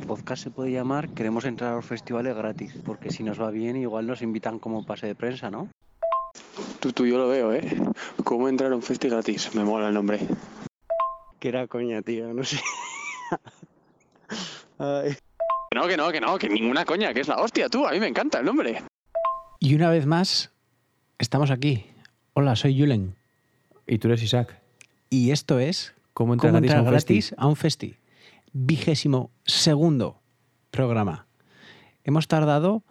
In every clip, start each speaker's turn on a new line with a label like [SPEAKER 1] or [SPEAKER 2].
[SPEAKER 1] El podcast se puede llamar Queremos entrar a los festivales gratis, porque si nos va bien igual nos invitan como pase de prensa, ¿no?
[SPEAKER 2] Tú, tú, yo lo veo, ¿eh? ¿Cómo entrar a un festi gratis? Me mola el nombre.
[SPEAKER 1] Que era coña, tío, no sé. Ay.
[SPEAKER 2] Que no, que no, que no, que ninguna coña, que es la hostia, tú. A mí me encanta el nombre.
[SPEAKER 3] Y una vez más, estamos aquí. Hola, soy Julen.
[SPEAKER 4] Y tú eres Isaac.
[SPEAKER 3] Y esto es
[SPEAKER 4] ¿Cómo entrar
[SPEAKER 3] ¿Cómo
[SPEAKER 4] gratis a un festi?
[SPEAKER 3] gratis a un festi? Vigésimo segundo programa. Hemos tardado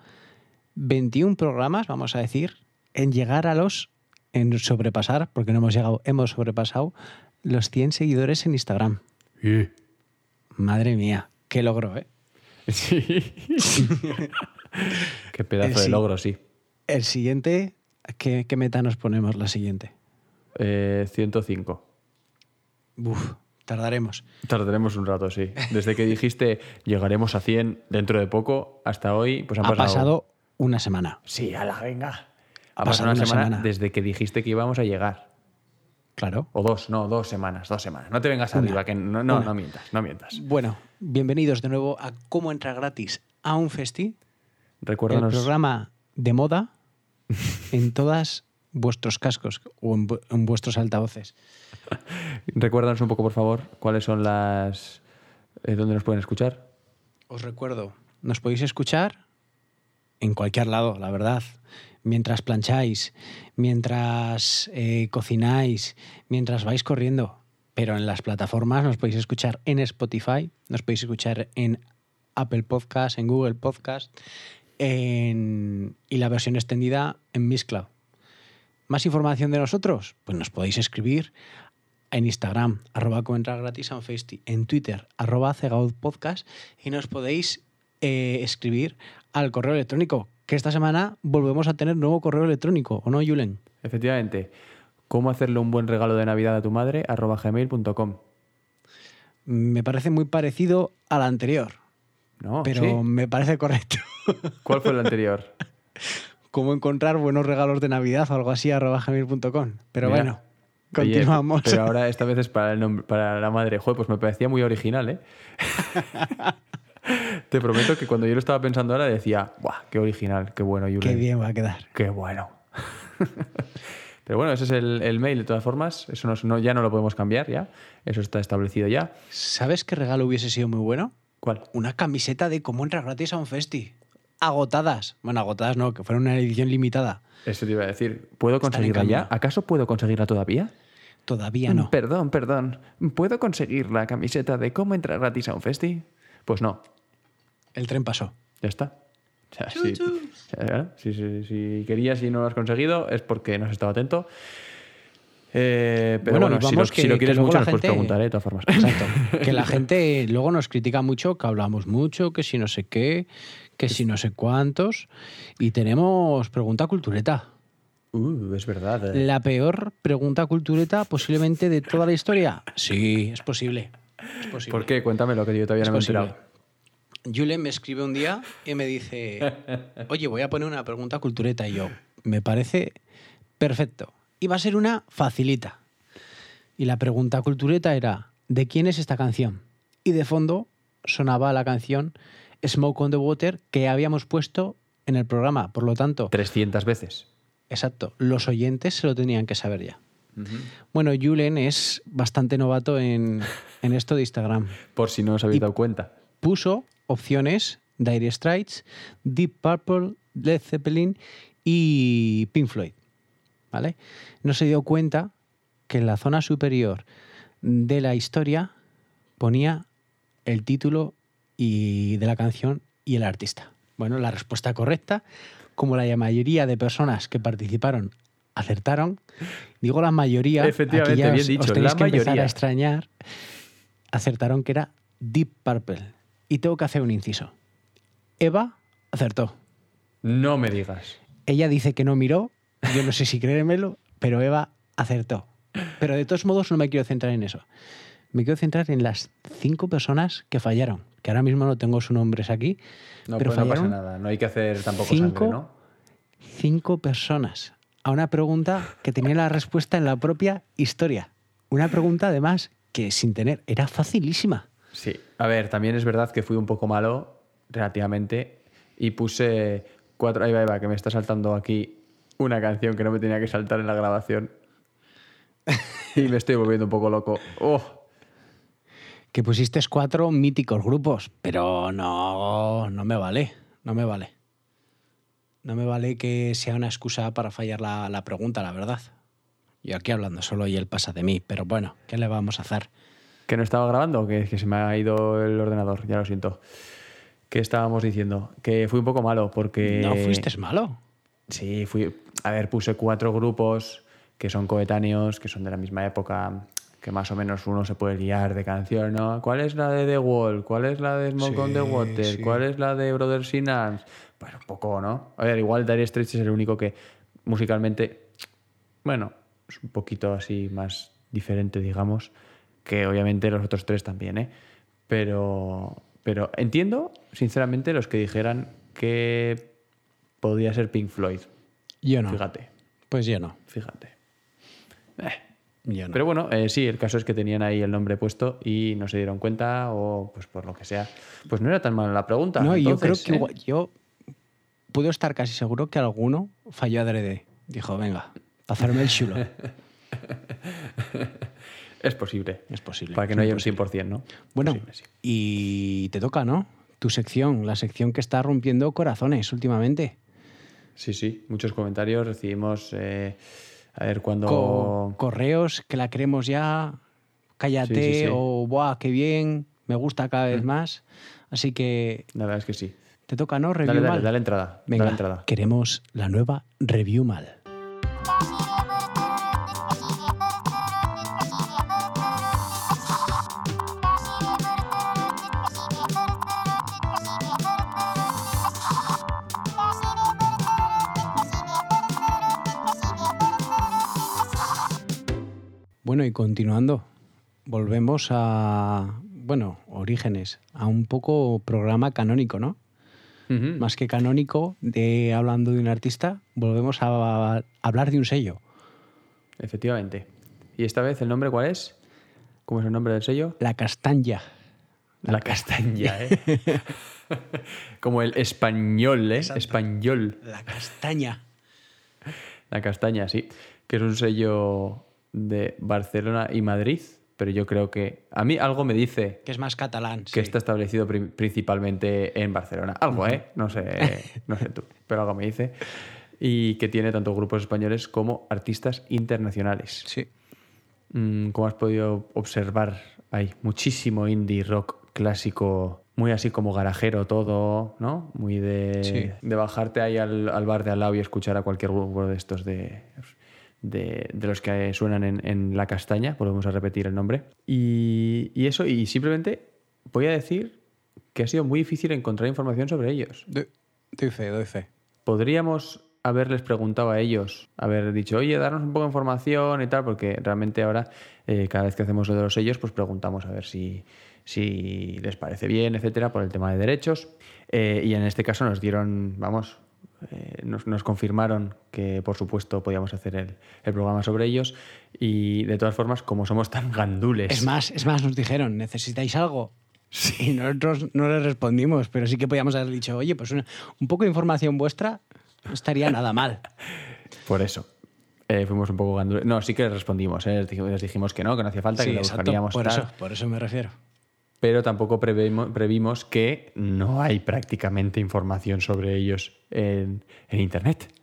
[SPEAKER 3] 21 programas, vamos a decir, en llegar a los, en sobrepasar, porque no hemos llegado, hemos sobrepasado los 100 seguidores en Instagram. Madre mía, qué logro, ¿eh?
[SPEAKER 4] Sí. Qué pedazo de logro, sí.
[SPEAKER 3] El siguiente, ¿qué, qué meta nos ponemos la siguiente?
[SPEAKER 4] Eh, 105.
[SPEAKER 3] Uf, tardaremos.
[SPEAKER 4] Tardaremos un rato, sí. Desde que dijiste llegaremos a 100 dentro de poco hasta hoy, pues han
[SPEAKER 3] Ha
[SPEAKER 4] pasado...
[SPEAKER 3] pasado una semana.
[SPEAKER 4] Sí, a la venga. Ha
[SPEAKER 3] Ha
[SPEAKER 4] pasado
[SPEAKER 3] pasado
[SPEAKER 4] una, semana,
[SPEAKER 3] semana.
[SPEAKER 4] desde que dijiste que íbamos a llegar.
[SPEAKER 3] Claro.
[SPEAKER 4] O dos, no, dos semanas, dos semanas. No te vengas
[SPEAKER 3] Una.
[SPEAKER 4] arriba, que no, no, no mientas, no mientas.
[SPEAKER 3] Bueno, bienvenidos de nuevo a Cómo entrar gratis a un festi, el
[SPEAKER 4] Recuérdanos,
[SPEAKER 3] programa de moda en todas vuestros cascos o en, vu- en vuestros altavoces.
[SPEAKER 4] recuérdanos un poco, por favor, cuáles son las... eh, ¿Dónde nos pueden escuchar?
[SPEAKER 3] Os recuerdo, nos podéis escuchar en cualquier lado, la verdad. Mientras plancháis, mientras eh, cocináis, mientras vais corriendo. Pero en las plataformas nos podéis escuchar en Spotify, nos podéis escuchar en Apple Podcast, en Google Podcast en- y la versión extendida en Miss Cloud. ¿Más información de nosotros? Pues nos podéis escribir en Instagram, arroba como entrar gratis un festi, en Twitter, arroba cegaud podcast, y nos podéis eh, escribir al correo electrónico, que esta semana volvemos a tener nuevo correo electrónico, ¿o no, Julen?
[SPEAKER 4] Efectivamente. ¿Cómo hacerle un buen regalo de Navidad a tu madre? arroba gmail.com.
[SPEAKER 3] Me parece muy parecido al anterior,
[SPEAKER 4] No,
[SPEAKER 3] pero
[SPEAKER 4] ¿sí?
[SPEAKER 3] me parece correcto.
[SPEAKER 4] ¿Cuál fue el anterior?
[SPEAKER 3] ¿Cómo encontrar buenos regalos de Navidad o algo así, arroba gmail.com? Pero
[SPEAKER 4] Mira.
[SPEAKER 3] bueno,
[SPEAKER 4] Oye,
[SPEAKER 3] continuamos.
[SPEAKER 4] pero ahora esta vez es para, el nombre- para la madre. Joder, pues me parecía muy original, ¿eh? Te prometo que cuando yo lo estaba pensando ahora decía, ¡buah, qué original, qué bueno, Julen!
[SPEAKER 3] Qué bien va a quedar.
[SPEAKER 4] ¡Qué bueno! Pero bueno, ese es el, el mail de todas formas. Eso no, no- ya no lo podemos cambiar, ya. Eso está establecido ya.
[SPEAKER 3] ¿Sabes qué regalo hubiese sido muy bueno?
[SPEAKER 4] ¿Cuál?
[SPEAKER 3] Una camiseta de cómo entrar gratis a un festi. Agotadas. Bueno, agotadas no, que fuera una edición limitada.
[SPEAKER 4] Eso te iba a decir. ¿Puedo conseguirla ya? ¿Acaso puedo conseguirla todavía?
[SPEAKER 3] Todavía no.
[SPEAKER 4] Perdón, perdón. ¿Puedo conseguir la camiseta de cómo entrar gratis a un festi? Pues no.
[SPEAKER 3] El tren pasó.
[SPEAKER 4] Ya está. O sea, si, si- si- si querías y no lo has conseguido es porque no has estado atento. Eh, pero
[SPEAKER 3] Bueno,
[SPEAKER 4] bueno,
[SPEAKER 3] y
[SPEAKER 4] si, lo,
[SPEAKER 3] vamos
[SPEAKER 4] si
[SPEAKER 3] que-
[SPEAKER 4] lo
[SPEAKER 3] que
[SPEAKER 4] quieres
[SPEAKER 3] luego
[SPEAKER 4] mucho nos puedes
[SPEAKER 3] gente-
[SPEAKER 4] preguntar, ¿eh? de todas formas.
[SPEAKER 3] Exacto. Que la gente luego nos critica mucho, que hablamos mucho, que si no sé qué, que si no sé cuántos. Y tenemos pregunta cultureta.
[SPEAKER 4] Uh, es verdad. eh.
[SPEAKER 3] La peor pregunta cultureta posiblemente de toda la historia. Sí, es posible. Es posible.
[SPEAKER 4] ¿Por qué? Cuéntamelo, que yo todavía
[SPEAKER 3] Es
[SPEAKER 4] no me he enterado.
[SPEAKER 3] Julen me escribe un día y me dice, oye, voy a poner una pregunta cultureta. Y yo, me parece perfecto. Y va a ser una facilita. Y la pregunta cultureta era, ¿de quién es esta canción? Y de fondo sonaba la canción Smoke on the Water que habíamos puesto en el programa. Por lo tanto,
[SPEAKER 4] 300 veces.
[SPEAKER 3] exacto, los oyentes se lo tenían que saber ya. Bueno, Julen es bastante novato en, en esto de Instagram
[SPEAKER 4] Por si no os habéis
[SPEAKER 3] Y-
[SPEAKER 4] dado cuenta.
[SPEAKER 3] puso opciones Dire Straits, Deep Purple, Led Zeppelin y Pink Floyd. ¿Vale? No se dio cuenta que en la zona superior de la historia ponía el título y de la canción y el artista. Bueno, la respuesta correcta, como la mayoría de personas que participaron acertaron, digo la mayoría,
[SPEAKER 4] Efectivamente,
[SPEAKER 3] aquí ya
[SPEAKER 4] bien
[SPEAKER 3] os-
[SPEAKER 4] dicho,
[SPEAKER 3] os tenéis
[SPEAKER 4] la
[SPEAKER 3] que empezar a extrañar, acertaron que era Deep Purple. Y tengo que hacer un inciso. Eva acertó.
[SPEAKER 4] No me digas.
[SPEAKER 3] Ella dice que no miró, yo no sé si creérmelo, pero Eva acertó. Pero de todos modos no me quiero centrar en eso. Me quiero centrar en las cinco personas que fallaron, que ahora mismo no tengo sus nombres aquí,
[SPEAKER 4] No,
[SPEAKER 3] pero
[SPEAKER 4] pues no pasa nada. No hay que hacer tampoco
[SPEAKER 3] cinco,
[SPEAKER 4] sangre, ¿no?
[SPEAKER 3] cinco personas a una pregunta que tenía la respuesta en la propia historia. Una pregunta además que sin tener, era facilísima.
[SPEAKER 4] Sí, a ver, también es verdad que fui un poco malo, relativamente, y puse cuatro. Ahí va, ahí va, que me está saltando aquí una canción que no me tenía que saltar en la grabación. y me estoy volviendo un poco loco. ¡Oh!
[SPEAKER 3] Que pusiste cuatro míticos grupos, pero no, no me vale, no me vale. No me vale que sea una excusa para fallar la, la pregunta, la verdad. Yo aquí hablando solo y él pasa de mí, pero bueno, ¿qué le vamos a hacer?
[SPEAKER 4] ¿Que no estaba grabando? Que, que se me ha ido el ordenador, ya lo siento. ¿Qué estábamos diciendo? Que fui un poco malo porque...
[SPEAKER 3] No fuiste malo.
[SPEAKER 4] Sí, fui. A ver, puse cuatro grupos que son coetáneos, que son de la misma época, que más o menos uno se puede guiar de canción, ¿no? ¿Cuál es la de The Wall? ¿Cuál es la de Smoke on the Water?
[SPEAKER 3] sí.
[SPEAKER 4] ¿Cuál es la de Brothers in Arms? Bueno, un poco, ¿no? A ver, igual Dire Straits es el único que musicalmente, bueno, es un poquito así más diferente, digamos, que obviamente los otros tres también, ¿eh? Pero, pero entiendo, sinceramente, los que dijeran que podía ser Pink Floyd.
[SPEAKER 3] Yo no.
[SPEAKER 4] Fíjate,
[SPEAKER 3] Pues yo no.
[SPEAKER 4] fíjate. Eh,
[SPEAKER 3] Yo no.
[SPEAKER 4] Pero bueno, eh, sí, el caso es que tenían ahí el nombre puesto y no se dieron cuenta o pues por lo que sea. Pues no era tan mala la pregunta.
[SPEAKER 3] no, yo creo que
[SPEAKER 4] ¿eh?
[SPEAKER 3] yo puedo estar casi seguro que alguno falló adrede. Dijo, venga, para hacerme el chulo.
[SPEAKER 4] Es posible.
[SPEAKER 3] Es posible,
[SPEAKER 4] Para que no haya un
[SPEAKER 3] posible.
[SPEAKER 4] 100%, ¿no?
[SPEAKER 3] Bueno,
[SPEAKER 4] Posible, sí.
[SPEAKER 3] y te toca, ¿no? Tu sección, la sección que está rompiendo corazones últimamente.
[SPEAKER 4] Sí, sí, muchos comentarios recibimos. eh, a ver cuándo.
[SPEAKER 3] Co- correos que la queremos ya, cállate
[SPEAKER 4] Sí, sí, sí.
[SPEAKER 3] o ¡buah, qué bien! Me gusta cada vez más. Así que
[SPEAKER 4] La verdad es que sí.
[SPEAKER 3] te toca, ¿no? Review
[SPEAKER 4] Dale, dale,
[SPEAKER 3] mal.
[SPEAKER 4] dale entrada.
[SPEAKER 3] Venga,
[SPEAKER 4] Dale entrada.
[SPEAKER 3] queremos la nueva review mal. Bueno, y continuando, volvemos a, bueno, orígenes, a un poco programa canónico, ¿no? Más que canónico, de hablando de un artista, volvemos a, a hablar de un sello,
[SPEAKER 4] Efectivamente. ¿Y esta vez el nombre cuál es? ¿Cómo es el nombre del sello?
[SPEAKER 3] La Castaña.
[SPEAKER 4] La castaña, ¿eh? Como el español, ¿eh?
[SPEAKER 3] Exacto.
[SPEAKER 4] Español.
[SPEAKER 3] La Castaña.
[SPEAKER 4] La castaña, sí. Que es un sello de Barcelona y Madrid. Pero yo creo que. A mí algo me dice
[SPEAKER 3] Que es más catalán.
[SPEAKER 4] que
[SPEAKER 3] sí.
[SPEAKER 4] está establecido pri- principalmente en Barcelona. Algo, ¿eh? No sé, no sé tú, pero algo me dice. Y que tiene tanto grupos españoles como artistas internacionales.
[SPEAKER 3] Sí.
[SPEAKER 4] Mm, como has podido observar, hay muchísimo indie rock clásico, muy así como garajero todo, ¿no? Muy de,
[SPEAKER 3] Sí.
[SPEAKER 4] de bajarte ahí al, al bar de al lado y escuchar a cualquier grupo de estos de, de, de los que suenan en, en La Castaña, volvemos a repetir el nombre. Y, y eso, y simplemente voy a decir que ha sido muy difícil encontrar información sobre ellos.
[SPEAKER 3] Do- Doy fe, doy fe.
[SPEAKER 4] Podríamos haberles preguntado a ellos, haber dicho, oye, darnos un poco de información y tal, porque realmente ahora, eh, cada vez que hacemos lo de los sellos, pues preguntamos a ver si, si les parece bien, etcétera, por el tema de derechos. Eh, y en este caso nos dieron, vamos, eh, nos, nos confirmaron que, por supuesto, podíamos hacer el, el programa sobre ellos. Y de todas formas, como somos tan gandules.
[SPEAKER 3] Es más, es más, nos dijeron, ¿necesitáis algo? Y nosotros no les respondimos, pero sí que podíamos haber dicho, oye, pues una- un poco de información vuestra no estaría nada mal.
[SPEAKER 4] Por eso. Eh, fuimos un poco gandules. No, sí que les respondimos, ¿eh? les, dijimos, les dijimos que no, que no hacía falta,
[SPEAKER 3] Sí,
[SPEAKER 4] que lo
[SPEAKER 3] exacto,
[SPEAKER 4] buscaríamos
[SPEAKER 3] por
[SPEAKER 4] tal.
[SPEAKER 3] eso, por eso me refiero.
[SPEAKER 4] Pero tampoco previmos, previmos que no hay prácticamente información sobre ellos en, en Internet.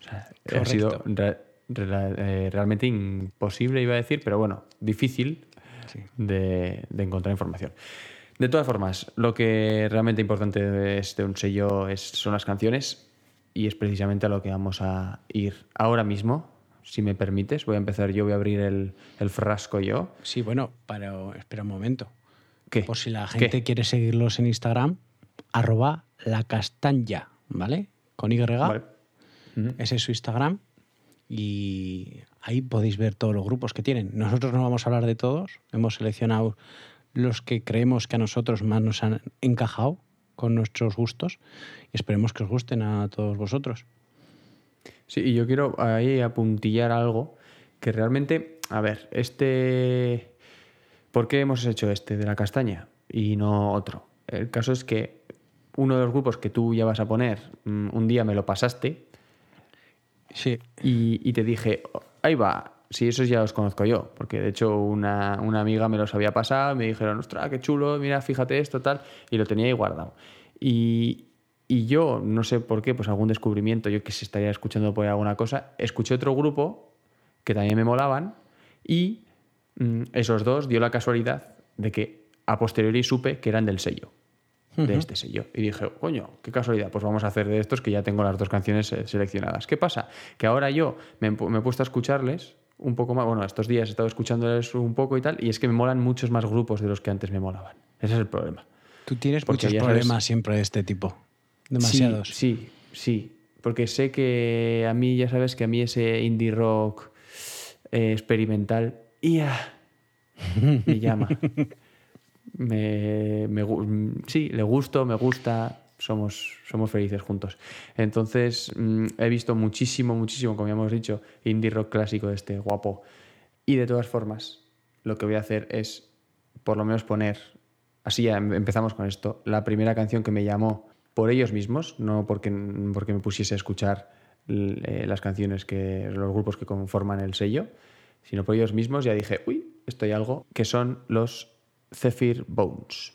[SPEAKER 4] O sea, ha sido re- re- eh, realmente imposible, iba a decir, pero bueno, difícil
[SPEAKER 3] Sí.
[SPEAKER 4] de, de encontrar información. De todas formas, lo que realmente importante es de un sello es, son las canciones y es precisamente a lo que vamos a ir ahora mismo, si me permites. Voy a empezar yo, voy a abrir el, el frasco yo.
[SPEAKER 3] Sí, bueno, pero espera un momento.
[SPEAKER 4] ¿Qué?
[SPEAKER 3] Por si la
[SPEAKER 4] ¿Qué?
[SPEAKER 3] gente quiere seguirlos en Instagram, arroba la castaña, ¿vale? Con Y,
[SPEAKER 4] Vale.
[SPEAKER 3] Ese es su Instagram. Y ahí podéis ver todos los grupos que tienen. Nosotros no vamos a hablar de todos, hemos seleccionado los que creemos que a nosotros más nos han encajado con nuestros gustos y esperemos que os gusten a todos vosotros.
[SPEAKER 4] Sí, y yo quiero ahí apuntillar algo que realmente, a ver, este... ¿Por qué hemos hecho este de la castaña? y no otro. El caso es que uno de los grupos que tú ya vas a poner, mm, un día me lo pasaste
[SPEAKER 3] Sí.
[SPEAKER 4] y, y te dije, "Oh, ahí va, si esos ya los conozco yo, porque de hecho una, una amiga me los había pasado, me dijeron, ostras, qué chulo, mira, fíjate esto, tal, y lo tenía ahí guardado. Y, y yo, no sé por qué, pues algún descubrimiento, yo que se estaría escuchando por alguna cosa, escuché otro grupo que también me molaban y esos dos dio la casualidad de que a posteriori supe que eran del sello, de este sello. Y dije, coño, qué casualidad, pues vamos a hacer de estos que ya tengo las dos canciones eh, seleccionadas. ¿Qué pasa? Que ahora yo me, he pu- me he puesto a escucharles un poco más, bueno, estos días he estado escuchándoles un poco y tal, y es que me molan muchos más grupos de los que antes me molaban. Ese es el problema.
[SPEAKER 3] Tú tienes
[SPEAKER 4] Porque
[SPEAKER 3] muchos
[SPEAKER 4] sabes-
[SPEAKER 3] problemas siempre de este tipo. Demasiados.
[SPEAKER 4] Sí, sí, sí. Porque sé que a mí, ya sabes que a mí ese indie rock eh, experimental, ¡ia! me llama. me, sí, le gusto, me gusta, somos, somos felices juntos. Entonces, mm, he visto muchísimo, muchísimo, como ya hemos dicho, indie rock clásico de este guapo. Y de todas formas, lo que voy a hacer es, por lo menos, poner, así ya em- empezamos con esto, la primera canción que me llamó por ellos mismos, no porque, porque me pusiese a escuchar eh, las canciones que los grupos que conforman el sello, sino por ellos mismos, ya dije, uy, esto hay algo, que son los Zephyr Bones.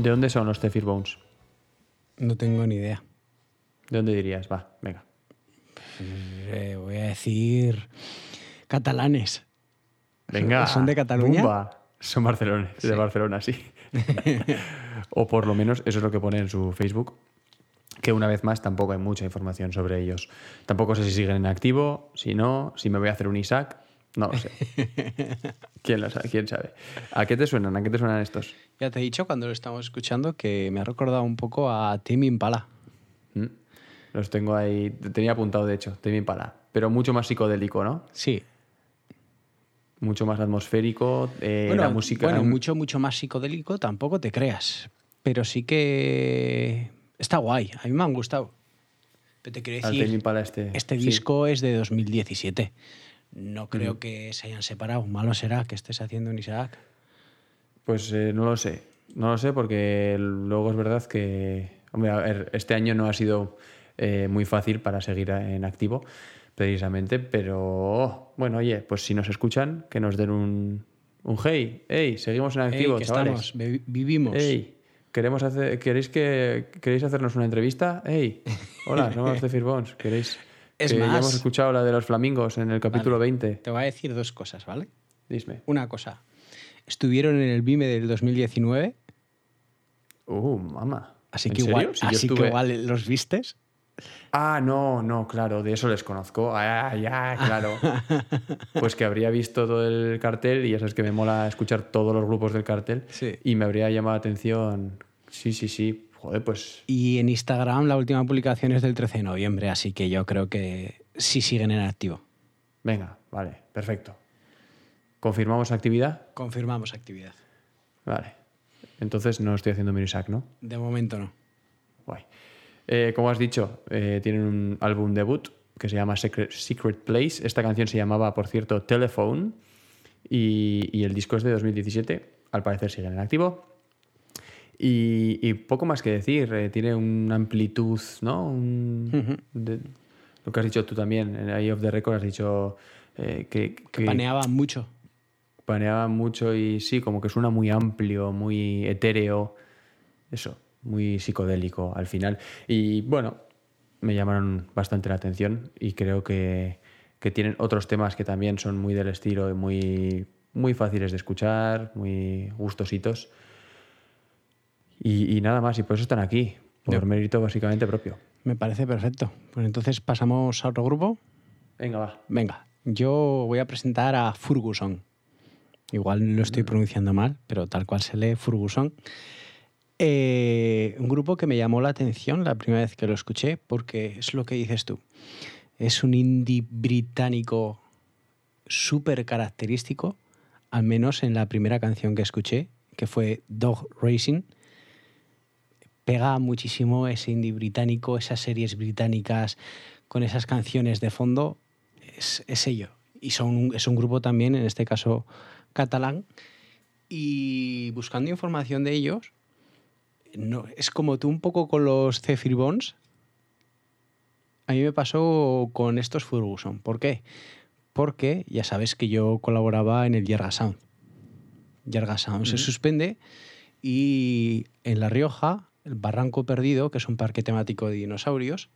[SPEAKER 4] ¿De dónde son los Zephyr Bones?
[SPEAKER 3] No tengo ni idea.
[SPEAKER 4] ¿De dónde dirías? Va, venga.
[SPEAKER 3] Eh, voy a decir catalanes.
[SPEAKER 4] Venga.
[SPEAKER 3] ¿Son de Cataluña?
[SPEAKER 4] Bumba. Son Barcelona, de Barcelona, sí. o por lo menos eso es lo que pone en su Facebook. Que una vez más tampoco hay mucha información sobre ellos. Tampoco sé si siguen en activo, si no, si me voy a hacer un Isaac. No lo sé. ¿Quién, lo sabe? ¿Quién sabe? ¿A qué te suenan? ¿A qué te suenan estos?
[SPEAKER 3] Ya te he dicho cuando lo estamos escuchando que me ha recordado un poco a Tim Impala.
[SPEAKER 4] ¿Mm? Los tengo ahí. Tenía apuntado, de hecho, Timmy Impala. Pero mucho más psicodélico, ¿no?
[SPEAKER 3] Sí.
[SPEAKER 4] Mucho más atmosférico. eh,
[SPEAKER 3] bueno,
[SPEAKER 4] la música.
[SPEAKER 3] bueno, mucho, mucho más psicodélico tampoco te creas. Pero sí que está guay. A mí me han gustado. Pero te quiero decir,
[SPEAKER 4] este.
[SPEAKER 3] este
[SPEAKER 4] Sí.
[SPEAKER 3] disco es de 2017. No creo que se hayan separado. Malo será que estés haciendo un Isaac.
[SPEAKER 4] Pues eh, no lo sé. No lo sé porque luego es verdad que. Hombre, a ver, este año no ha sido eh, muy fácil para seguir en activo, precisamente, pero bueno, oye, pues si nos escuchan, que nos den un, un hey, hey, seguimos en activo,
[SPEAKER 3] que
[SPEAKER 4] chavales.
[SPEAKER 3] estamos, vi- vivimos.
[SPEAKER 4] Hey, queremos hacer, ¿queréis que queréis hacernos una entrevista? Hey, hola, somos de Fearbones. ¿Queréis?
[SPEAKER 3] Es
[SPEAKER 4] que ya
[SPEAKER 3] más-
[SPEAKER 4] hemos escuchado la de los flamingos en el capítulo
[SPEAKER 3] Vale.
[SPEAKER 4] 20.
[SPEAKER 3] Te voy a decir dos cosas, ¿vale?
[SPEAKER 4] Dime.
[SPEAKER 3] Una cosa. Estuvieron en el BIME del 2019,
[SPEAKER 4] Uh, mamá.
[SPEAKER 3] así
[SPEAKER 4] ¿En
[SPEAKER 3] que igual,
[SPEAKER 4] Si
[SPEAKER 3] así que igual los vistes.
[SPEAKER 4] Ah, no, no, claro, de eso les conozco. Ah, ya, claro. Pues que habría visto todo el cartel y ya sabes que me mola escuchar todos los grupos del cartel.
[SPEAKER 3] Sí.
[SPEAKER 4] Y me habría llamado la atención. Sí, sí, sí. Joder, pues
[SPEAKER 3] Y en Instagram la última publicación es del 13 de noviembre, así que yo creo que sí siguen en activo.
[SPEAKER 4] venga, vale, perfecto. ¿Confirmamos actividad?
[SPEAKER 3] Confirmamos actividad.
[SPEAKER 4] Vale. Entonces no estoy haciendo Minisac, ¿no?
[SPEAKER 3] De momento no.
[SPEAKER 4] Guay. Eh, como has dicho, eh, tienen un álbum debut que se llama Secret, Secret Place. Esta canción se llamaba, por cierto, Telephone. Y, y el disco es de 2017. Al parecer siguen en activo. Y, y poco más que decir. eh, tiene una amplitud, ¿no? Un- de- lo que has dicho tú también. En Eye of the Record has dicho eh, que,
[SPEAKER 3] Que
[SPEAKER 4] que
[SPEAKER 3] paneaban mucho.
[SPEAKER 4] paneaba mucho y sí, como que suena muy amplio, muy etéreo. Eso, muy psicodélico al final. Y bueno, me llamaron bastante la atención y creo que, que tienen otros temas que también son muy del estilo y muy, muy fáciles de escuchar, muy gustositos. Y, y nada más, y por eso están aquí, por
[SPEAKER 3] Yep.
[SPEAKER 4] mérito básicamente propio.
[SPEAKER 3] Me parece perfecto. Pues entonces pasamos a otro grupo.
[SPEAKER 4] Venga, va.
[SPEAKER 3] Venga, yo voy a presentar a Ferguson. Igual lo estoy pronunciando mal, pero tal cual se lee Ferguson. Eh, un grupo que me llamó la atención la primera vez que lo escuché, porque es lo que dices tú. Es un indie británico súper característico, al menos en la primera canción que escuché, que fue Dog Racing. Pega muchísimo ese indie británico, esas series británicas con esas canciones de fondo, es, es ello. Y son es un grupo también, en este caso catalán. Y buscando información de ellos, no, es como tú un poco con los Zephyr Bones. A mí me pasó con estos Ferguson. ¿Por qué? Porque ya sabes que yo colaboraba en el Yerga Sound. Yerga Sound se suspende y en La Rioja, el Barranco Perdido, que es un parque temático de dinosaurios,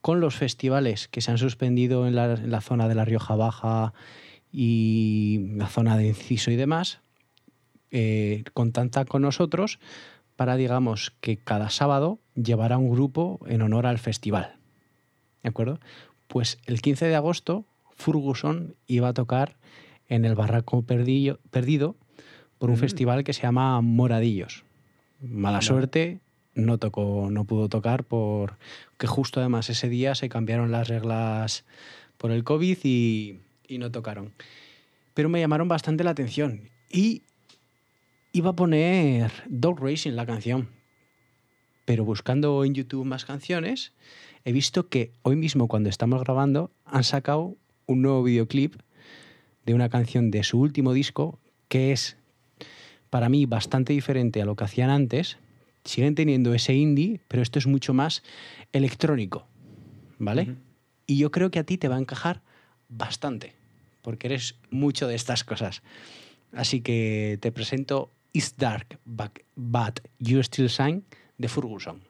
[SPEAKER 3] con los festivales que se han suspendido en la, en la zona de La Rioja Baja y la zona de Enciso y demás, eh, contacta con nosotros para, digamos, que cada sábado llevará un grupo en honor al festival. ¿De acuerdo? Pues el 15 de agosto, Ferguson iba a tocar en el Barranco Perdido, Perdido por un festival que se llama Moradillos. Mala suerte, no tocó, no pudo tocar por que justo además ese día se cambiaron las reglas por el COVID y, y no tocaron. Pero me llamaron bastante la atención y iba a poner Dog Racing la canción. Pero buscando en YouTube más canciones, he visto que hoy mismo cuando estamos grabando han sacado un nuevo videoclip de una canción de su último disco que es para mí bastante diferente a lo que hacían antes. Siguen teniendo ese indie, pero esto es mucho más electrónico, ¿vale? Y yo creo que a ti te va a encajar bastante, porque eres mucho de estas cosas. Así que te presento It's Dark, but, but You Still Shine de Ferguson.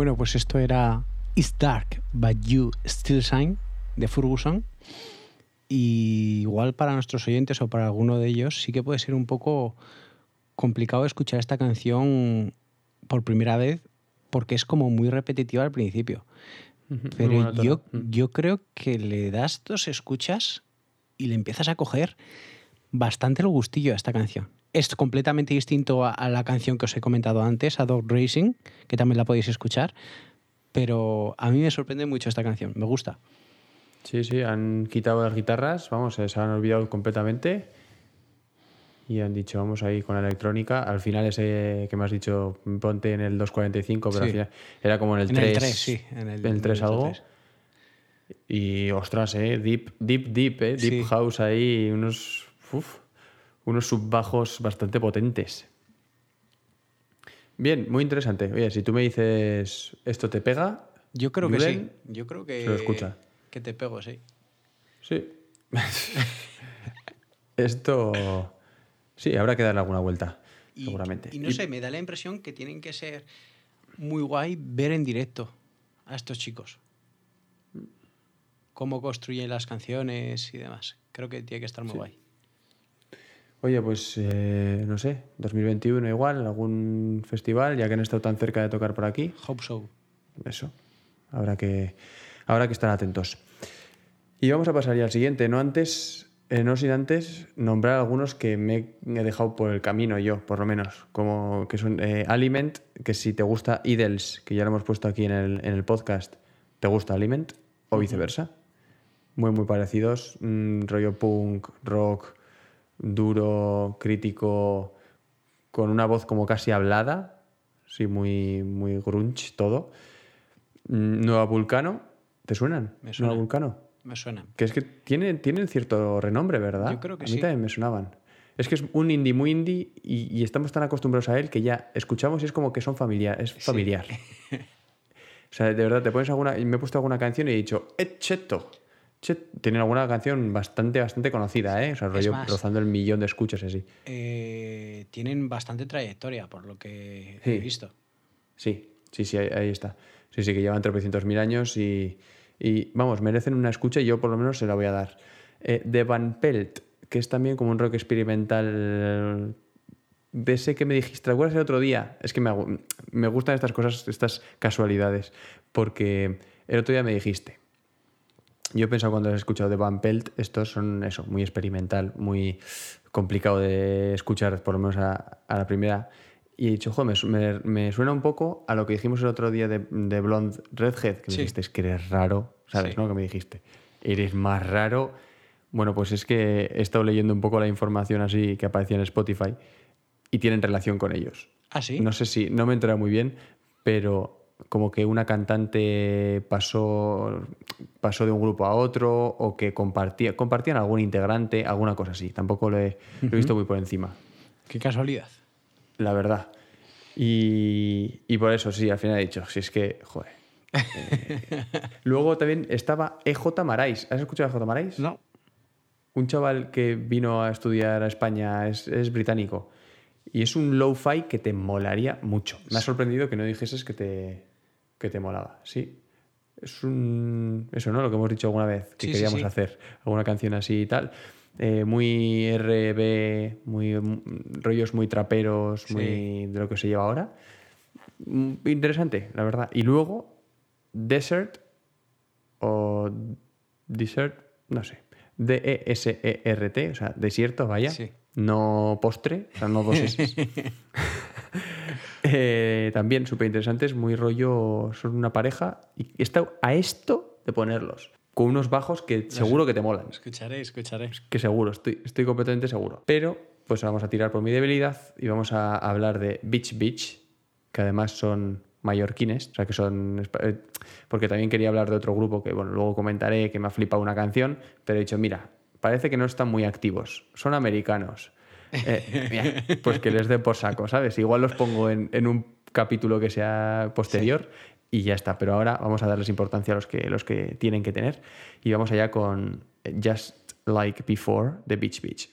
[SPEAKER 3] Bueno, pues esto era It's Dark, But You Still Shine de Ferguson. Y igual para nuestros oyentes o para alguno de ellos sí que puede ser un poco complicado escuchar esta canción por primera vez porque es como muy repetitiva al principio. Pero yo, yo creo que le das dos escuchas y le empiezas a coger bastante el gustillo a esta canción. Es completamente distinto a, a, la canción que os he comentado antes, a Dog Racing, que también la podéis escuchar. Pero a mí me sorprende mucho esta canción, me gusta.
[SPEAKER 4] Sí, sí, han quitado las guitarras, vamos, se han olvidado completamente y han dicho, vamos ahí con la electrónica. Al final ese que me has dicho, ponte en el 245, pero
[SPEAKER 3] Sí.
[SPEAKER 4] al final era como en el
[SPEAKER 3] En
[SPEAKER 4] 3.
[SPEAKER 3] el 3, sí, en el-
[SPEAKER 4] el 3
[SPEAKER 3] en el
[SPEAKER 4] algo.
[SPEAKER 3] 3.
[SPEAKER 4] Y ostras, eh, deep, deep, deep, eh, deep
[SPEAKER 3] Sí.
[SPEAKER 4] house ahí, unos, uf, unos subbajos bastante potentes. Bien, muy interesante. Oye, si tú me dices esto te pega,
[SPEAKER 3] Yo creo que sí. Yo creo que.
[SPEAKER 4] se lo escucha.
[SPEAKER 3] Que te pego, sí.
[SPEAKER 4] Sí. Esto. Sí, habrá que darle alguna vuelta,
[SPEAKER 3] Y,
[SPEAKER 4] seguramente.
[SPEAKER 3] Y no sé, me da la impresión que tienen que ser muy guay ver en directo a estos chicos. Cómo construyen las canciones y demás. Creo que tiene que estar muy guay.
[SPEAKER 4] Oye, pues eh, no sé, 2021 igual, algún festival, ya que han estado tan cerca de tocar por aquí.
[SPEAKER 3] Hope so.
[SPEAKER 4] Eso. Habrá que, habrá que estar atentos. Y vamos a pasar ya al siguiente. No antes, eh, no sin antes nombrar algunos que me he dejado por el camino yo, por lo menos. Como que son eh, Aliment, que si te gusta Idols, que ya lo hemos puesto aquí en el, en el podcast, ¿te gusta Aliment? O viceversa. Muy, muy parecidos. mm, rollo punk, rock, duro, crítico, con una voz como casi hablada. Sí, muy, muy grunge todo. Mm, Nueva Vulcano, ¿te suenan?
[SPEAKER 3] Me suena.
[SPEAKER 4] Nueva Vulcano.
[SPEAKER 3] Me suena.
[SPEAKER 4] Que es que tienen, tienen cierto renombre, ¿verdad?
[SPEAKER 3] Yo creo que
[SPEAKER 4] a mí
[SPEAKER 3] sí.
[SPEAKER 4] también me sonaban. Es que es un indie muy indie y, y estamos tan acostumbrados a él que ya escuchamos y es como que son familiar, es familiar. o sea, de verdad, te pones alguna. Me he puesto alguna canción y he dicho, ¡eh, Tienen alguna canción bastante, bastante conocida, ¿eh? O sea, rollo
[SPEAKER 3] más-
[SPEAKER 4] rozando el millón de escuchas así.
[SPEAKER 3] Eh, tienen bastante trayectoria, por lo que
[SPEAKER 4] Sí.
[SPEAKER 3] he visto.
[SPEAKER 4] Sí, sí, sí, ahí, ahí está. Sí, sí, que llevan tropecientos mil años y, y, vamos, merecen una escucha y yo por lo menos se la voy a dar. Eh, de Van Pelt, que es también como un rock experimental de ese que me dijiste, ¿te acuerdas el otro día? Es que me, hago- me gustan estas cosas, estas casualidades, porque el otro día me dijiste, yo he pensado cuando he escuchado de Van Pelt, estos son eso, muy experimental, muy complicado de escuchar, por lo menos a, a la primera. Y he dicho, joder, me, me- suena un poco a lo que dijimos el otro día de, de Blonde Redhead, que me
[SPEAKER 3] Sí.
[SPEAKER 4] dijiste, es que eres raro, ¿sabes?
[SPEAKER 3] Sí.
[SPEAKER 4] ¿no? Que me dijiste, eres más raro. Bueno, pues es que he estado leyendo un poco la información así que aparecía en Spotify y tienen relación con ellos.
[SPEAKER 3] ¿Ah, sí?
[SPEAKER 4] No sé si, no me he enterado muy bien, pero como que una cantante pasó, pasó de un grupo a otro o que compartía, compartían algún integrante, alguna cosa así. Tampoco lo he, lo he visto muy por encima,
[SPEAKER 3] Qué casualidad.
[SPEAKER 4] la verdad. Y, y por eso sí, al final he dicho, si es que, joder. Eh, Luego también estaba EJ Marais. ¿Has escuchado a EJ Marais?
[SPEAKER 3] No.
[SPEAKER 4] Un chaval que vino a estudiar a España es, es británico. Y es un lo-fi que te molaría mucho. Me ha sorprendido que no dijeses que te, que te molaba. Sí. Es un. Eso, ¿no? Lo que hemos dicho alguna vez que
[SPEAKER 3] Sí,
[SPEAKER 4] queríamos
[SPEAKER 3] sí.
[SPEAKER 4] hacer. Alguna canción así y tal. Eh, muy RB, muy, mm, rollos muy traperos, muy de lo que se lleva ahora. Mm, Interesante, la verdad. Y luego, Desert o Desert, no sé. D-E-S-E-R-T, o sea, desierto, vaya.
[SPEAKER 3] Sí.
[SPEAKER 4] No postre, o sea, no dos S. Eh, también súper interesantes, muy rollo, son una pareja. Y está a esto de ponerlos. Con unos bajos que seguro que te molan.
[SPEAKER 3] Escucharé, escucharé.
[SPEAKER 4] Que seguro, estoy, estoy completamente seguro. Pero, pues vamos a tirar por mi debilidad y vamos a hablar de Beach Beach, que además son mallorquines, o sea que son... eh, Porque también quería hablar de otro grupo que, bueno, luego comentaré que me ha flipado una canción, pero he dicho, mira, parece que no están muy activos, son americanos. Eh, pues que les dé por saco, ¿sabes? Igual los pongo en, en un capítulo que sea posterior y ya está. Pero ahora vamos a darles importancia a los que, los que tienen que tener. Y vamos allá con Just Like Before de Beach Beach.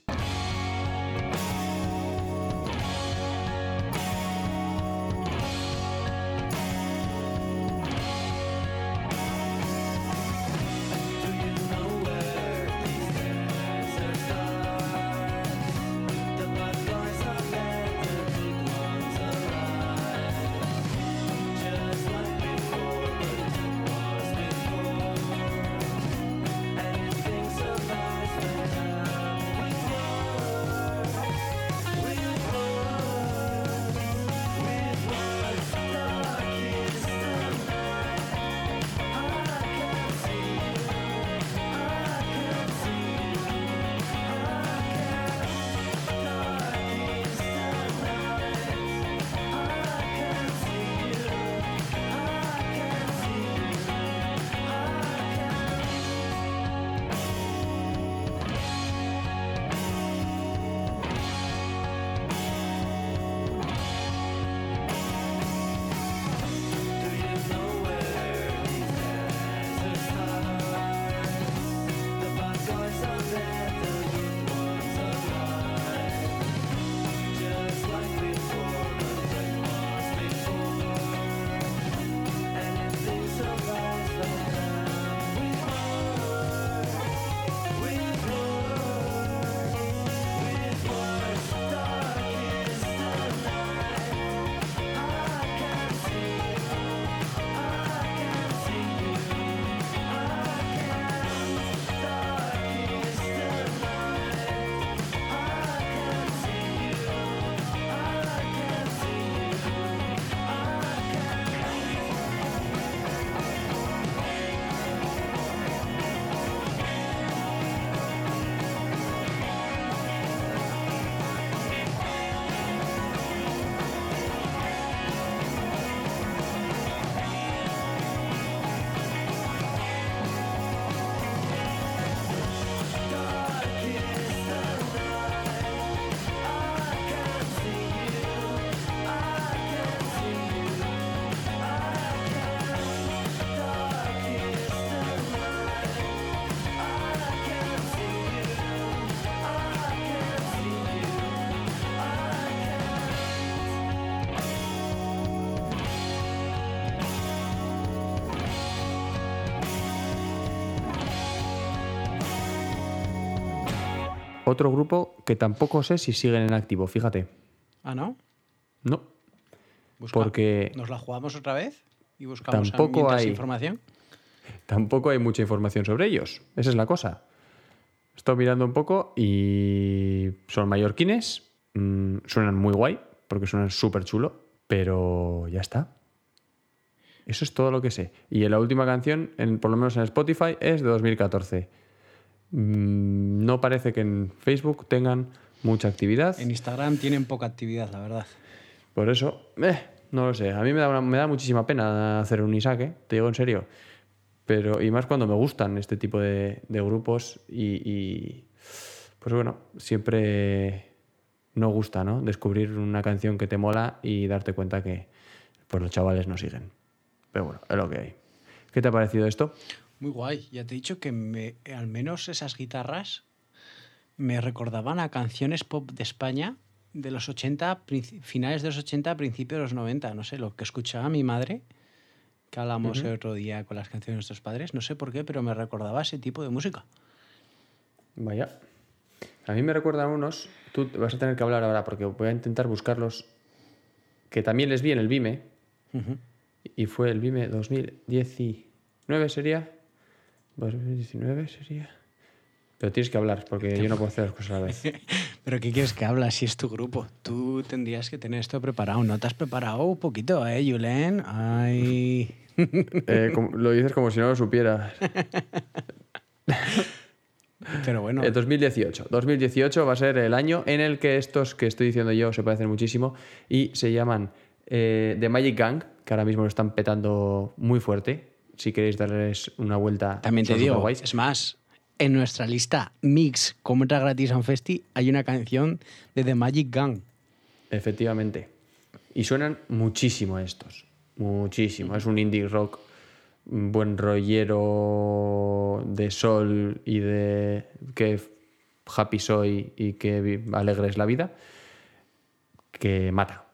[SPEAKER 4] Otro grupo que tampoco sé si siguen en activo, fíjate.
[SPEAKER 3] Ah, ¿no?
[SPEAKER 4] No.
[SPEAKER 3] Busca-
[SPEAKER 4] Porque
[SPEAKER 3] ¿Nos la jugamos otra vez? ¿Y buscamos
[SPEAKER 4] Tampoco hay-
[SPEAKER 3] información?
[SPEAKER 4] tampoco hay mucha información sobre ellos. Esa es la cosa. He estado mirando un poco y son mallorquines, mm, suenan muy guay, porque suenan súper chulo, pero ya está. Eso es todo lo que sé. Y la última canción, en- por lo menos en Spotify, es de 2014. Mm, No parece que en Facebook tengan mucha actividad.
[SPEAKER 3] En Instagram tienen poca actividad, la verdad.
[SPEAKER 4] Por eso, eh, no lo sé. A mí me da, una- me da muchísima pena hacer un Isaac, te digo en serio. Pero, y más cuando me gustan este tipo de, de grupos y, y, pues bueno, siempre no gusta, ¿no? Descubrir una canción que te mola y darte cuenta que pues los chavales no siguen. Pero bueno, es lo que hay. ¿Qué te ha parecido esto?
[SPEAKER 3] Muy guay. Ya te he dicho que me- al menos esas guitarras me recordaban a canciones pop de España de los 80, princi- finales de los 80, principios de los 90. No sé, lo que escuchaba mi madre, que hablamos el otro día con las canciones de nuestros padres, no sé por qué, pero me recordaba ese tipo de música.
[SPEAKER 4] Vaya. A mí me recuerdan unos, tú vas a tener que hablar ahora porque voy a intentar buscarlos, que también les vi en el Vime,
[SPEAKER 3] Ujú.
[SPEAKER 4] y fue el Vime 2019 sería. 2019 sería. Pero tienes que hablar porque yo no puedo hacer las cosas a la vez.
[SPEAKER 3] Pero ¿qué quieres que hablas si es tu grupo? Tú tendrías que tener esto preparado. ¿No te has preparado un poquito, eh, Julen? Ay...
[SPEAKER 4] Eh, lo dices como si no lo supieras.
[SPEAKER 3] Pero bueno,
[SPEAKER 4] El 2018. 2018 va a ser el año en el que estos que estoy diciendo yo se parecen muchísimo y se llaman eh, The Magic Gang, que ahora mismo lo están petando muy fuerte. Si queréis darles una vuelta,
[SPEAKER 3] También te digo, es más, en nuestra lista Mix como entra gratis a un festi hay una canción de The Magic Gang.
[SPEAKER 4] Efectivamente. Y suenan muchísimo estos. Muchísimo. Es un indie rock buen rollero de sol y de que happy soy y que alegre es la vida que mata.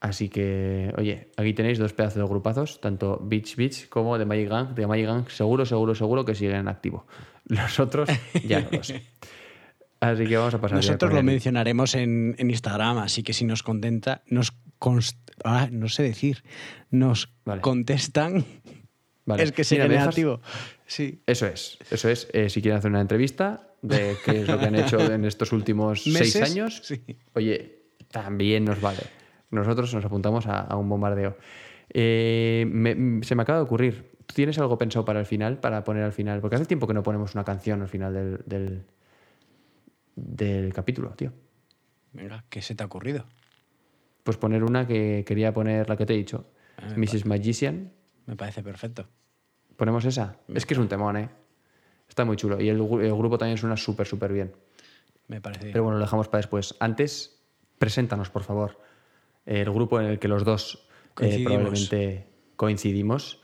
[SPEAKER 4] Así que, oye, aquí tenéis dos pedazos de grupazos, tanto Beach Beach como de Magic Gang. De Magic Gang seguro, seguro, seguro que siguen en activo. Los otros ya no lo sé. Así que vamos a pasar
[SPEAKER 3] Nosotros lo mencionaremos en, en Instagram, así que si nos contenta, nos const- ah, no sé decir, nos
[SPEAKER 4] Vale.
[SPEAKER 3] contestan,
[SPEAKER 4] Vale.
[SPEAKER 3] es que sería negativo. Sí.
[SPEAKER 4] Eso es, eso es. Eh, si quieren hacer una entrevista de qué es lo que han hecho en estos últimos seis años,
[SPEAKER 3] Sí.
[SPEAKER 4] oye, también nos vale. Nosotros nos apuntamos a, a un bombardeo. Eh, me- se me acaba de ocurrir. ¿Tú tienes algo pensado para el final, para poner al final? Porque hace tiempo que no ponemos una canción al final del, del, del capítulo, tío.
[SPEAKER 3] Venga, ¿qué se te ha ocurrido?
[SPEAKER 4] Pues poner una que quería poner, la que te he dicho,
[SPEAKER 3] Ah,
[SPEAKER 4] Mrs. Magician.
[SPEAKER 3] Me parece perfecto.
[SPEAKER 4] ¿Ponemos esa? Es que es un temón, ¿eh? Está muy chulo. Y el, gru- el grupo también suena súper, súper bien.
[SPEAKER 3] Me parece bien.
[SPEAKER 4] Pero bueno, lo dejamos para después. Antes, preséntanos, por favor, el grupo en el que los dos eh, probablemente coincidimos.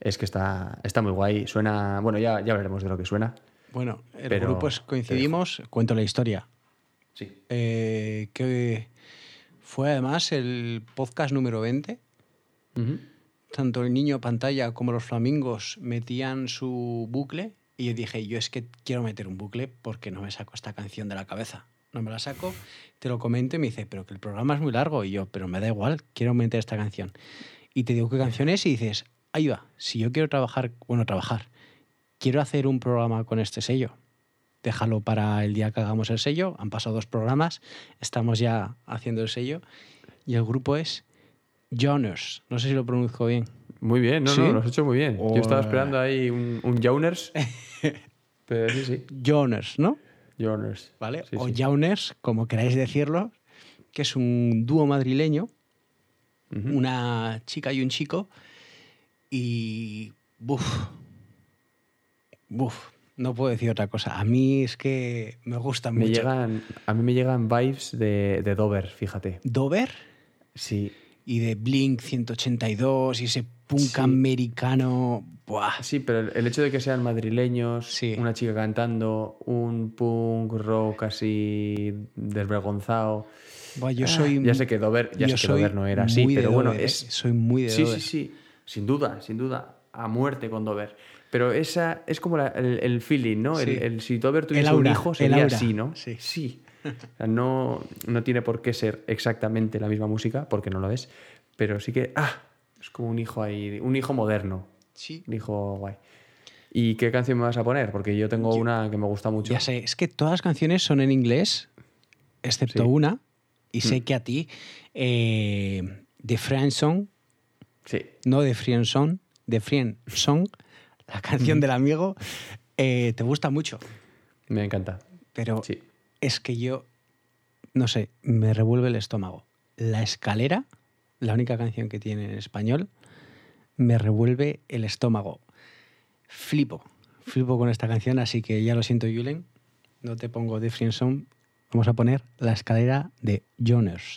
[SPEAKER 4] Es que está, está muy guay. Suena. Bueno, ya, ya hablaremos de lo que suena.
[SPEAKER 3] Bueno, el
[SPEAKER 4] Pero
[SPEAKER 3] grupo es coincidimos, cuento la historia.
[SPEAKER 4] Sí.
[SPEAKER 3] Eh, que fue además el podcast número 20. Tanto el niño pantalla como los flamingos metían su bucle y yo dije, yo es que quiero meter un bucle porque no me saco esta canción de la cabeza. No me la saco, te lo comento y me dice, pero que el programa es muy largo. Y yo, pero me da igual, quiero meter esta canción. Y te digo qué canción es y dices, ahí va, si yo quiero trabajar, bueno, trabajar, quiero hacer un programa con este sello. Déjalo para el día que hagamos el sello. Han pasado dos programas, estamos ya haciendo el sello. Y el grupo es Joners. No sé si lo pronuncio bien.
[SPEAKER 4] Muy bien, no,
[SPEAKER 3] ¿Sí?
[SPEAKER 4] no, lo has hecho muy bien. Yo estaba esperando ahí un, un Jauners. pero sí, sí.
[SPEAKER 3] Joners, ¿no?
[SPEAKER 4] Jauners.
[SPEAKER 3] ¿Vale?
[SPEAKER 4] Sí,
[SPEAKER 3] o
[SPEAKER 4] sí.
[SPEAKER 3] Jauners, como queráis decirlo, que es un dúo madrileño, una chica y un chico. Y. Buf. Buf. No puedo decir otra cosa. A mí es que me gusta
[SPEAKER 4] Me
[SPEAKER 3] mucho.
[SPEAKER 4] llegan, a mí me llegan vibes de, de Dover, fíjate.
[SPEAKER 3] Dover
[SPEAKER 4] Sí,
[SPEAKER 3] y de Blink 182 y ese punk
[SPEAKER 4] Sí.
[SPEAKER 3] americano. Buah.
[SPEAKER 4] Sí, pero el- el hecho de que sean madrileños,
[SPEAKER 3] Sí.
[SPEAKER 4] una chica cantando, un punk rock así desvergonzado.
[SPEAKER 3] Buah, yo
[SPEAKER 4] Ah,
[SPEAKER 3] soy.
[SPEAKER 4] ya sé que Dover, ya sé que Dover no era así, pero bueno,
[SPEAKER 3] Dover, ¿eh?
[SPEAKER 4] es
[SPEAKER 3] Soy muy de
[SPEAKER 4] sí,
[SPEAKER 3] Dover.
[SPEAKER 4] sí, sí, sin duda, sin duda, a muerte con Dover. Pero esa es como la- el, el feeling, ¿no?
[SPEAKER 3] Sí.
[SPEAKER 4] El, el- si Dover tuviese
[SPEAKER 3] aura,
[SPEAKER 4] un hijo sería así, ¿no?
[SPEAKER 3] sí.
[SPEAKER 4] Sí. O sea, no, no tiene por qué ser exactamente la misma música, porque no lo es, pero sí que ah, es como un hijo ahí, un hijo moderno,
[SPEAKER 3] Sí.
[SPEAKER 4] hijo guay. ¿Y qué canción me vas a poner? Porque yo tengo una que me gusta mucho.
[SPEAKER 5] Ya sé, es que todas las canciones son en inglés, excepto
[SPEAKER 4] Sí.
[SPEAKER 5] una, y sé
[SPEAKER 4] Mm.
[SPEAKER 5] que a ti, eh, de Friend Song,
[SPEAKER 4] Sí.
[SPEAKER 5] no de Friend Song, de Friend Song, la canción del amigo, eh, te gusta mucho.
[SPEAKER 4] Me encanta.
[SPEAKER 5] Pero
[SPEAKER 4] Sí.
[SPEAKER 5] es que yo, no sé, me revuelve el estómago. La escalera, la única canción que tiene en español, me revuelve el estómago. Flipo, flipo con esta canción, así que ya lo siento, Julen, no te pongo de Song, vamos a poner la escalera de Joners.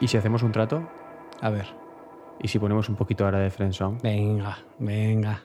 [SPEAKER 6] ¿Y
[SPEAKER 4] si hacemos un trato?
[SPEAKER 5] A ver,
[SPEAKER 4] ¿Y si ponemos un poquito ahora de Friendsong?
[SPEAKER 5] venga, venga.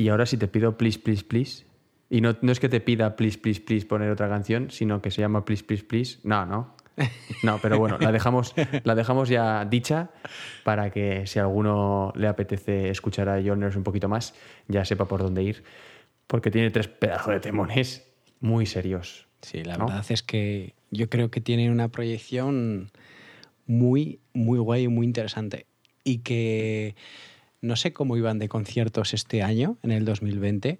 [SPEAKER 4] Y ahora si te pido please, please, please. Y no, no es que te pida please, please, please poner otra canción, sino que se llama please, please, please. No, no. No, pero bueno, la dejamos, la dejamos ya dicha para que si a alguno le apetece escuchar a Joners un poquito más, ya sepa por dónde ir. Porque tiene tres pedazos de temones muy serios.
[SPEAKER 3] Sí, la
[SPEAKER 4] ¿no?
[SPEAKER 3] verdad es que yo creo que tiene una proyección muy, muy guay y muy interesante. Y que no sé cómo iban de conciertos este año, en el 2020,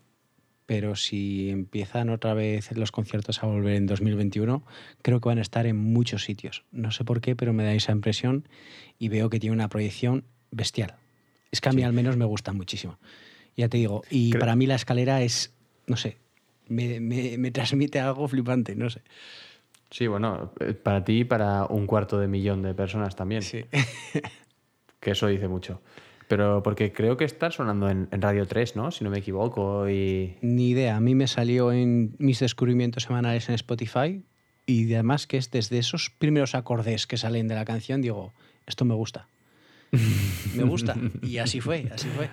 [SPEAKER 3] pero si empiezan otra vez los conciertos a volver en 2021, creo que van a estar en muchos sitios. No sé por qué, pero me da esa impresión y veo que tiene una proyección bestial. Es que a mí al menos me gusta muchísimo. Ya te digo, y
[SPEAKER 4] Creo-
[SPEAKER 3] para mí la escalera es, no sé, me, me- me transmite algo flipante, no sé.
[SPEAKER 4] Sí, bueno, eh, para ti y para un cuarto de millón de personas también.
[SPEAKER 3] Sí.
[SPEAKER 4] Que eso dice mucho. Pero porque creo que está sonando en, en Radio 3, ¿no? Si no me equivoco. Y
[SPEAKER 3] Ni idea, a mí me salió en mis descubrimientos semanales en Spotify y además que es desde esos primeros acordes que salen de la canción, digo, esto me gusta. me gusta. Y así fue, así fue.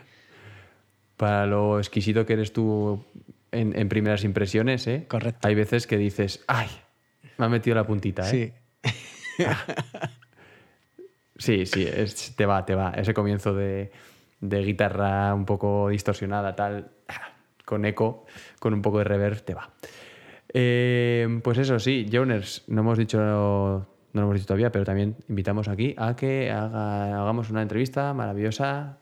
[SPEAKER 4] para lo exquisito que eres tú en, en primeras impresiones, ¿eh?
[SPEAKER 3] Correcto.
[SPEAKER 4] Hay veces que dices, ¡ay! Me ha metido la puntita, ¿eh?
[SPEAKER 3] Sí.
[SPEAKER 4] Sí, sí, es- te va, te va. Ese comienzo de, de guitarra un poco distorsionada, tal, con eco, con un poco de reverb, te va. Eh, pues eso, sí, Joners, no hemos dicho, no lo hemos dicho todavía, pero también invitamos aquí a que haga- hagamos una entrevista maravillosa.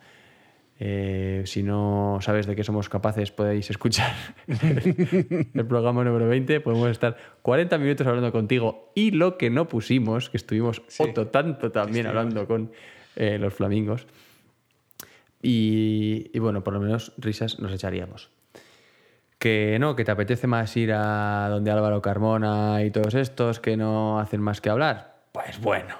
[SPEAKER 4] Eh, si no sabes de qué somos capaces, podéis escuchar el programa número 20. Podemos estar 40 minutos hablando contigo y lo que no pusimos, que estuvimos otro tanto también hablando con eh, los flamingos. Y, y bueno, por lo menos risas nos echaríamos. Que no, que te apetece más ir a donde Álvaro Carmona y todos estos que no hacen más que hablar. Pues bueno,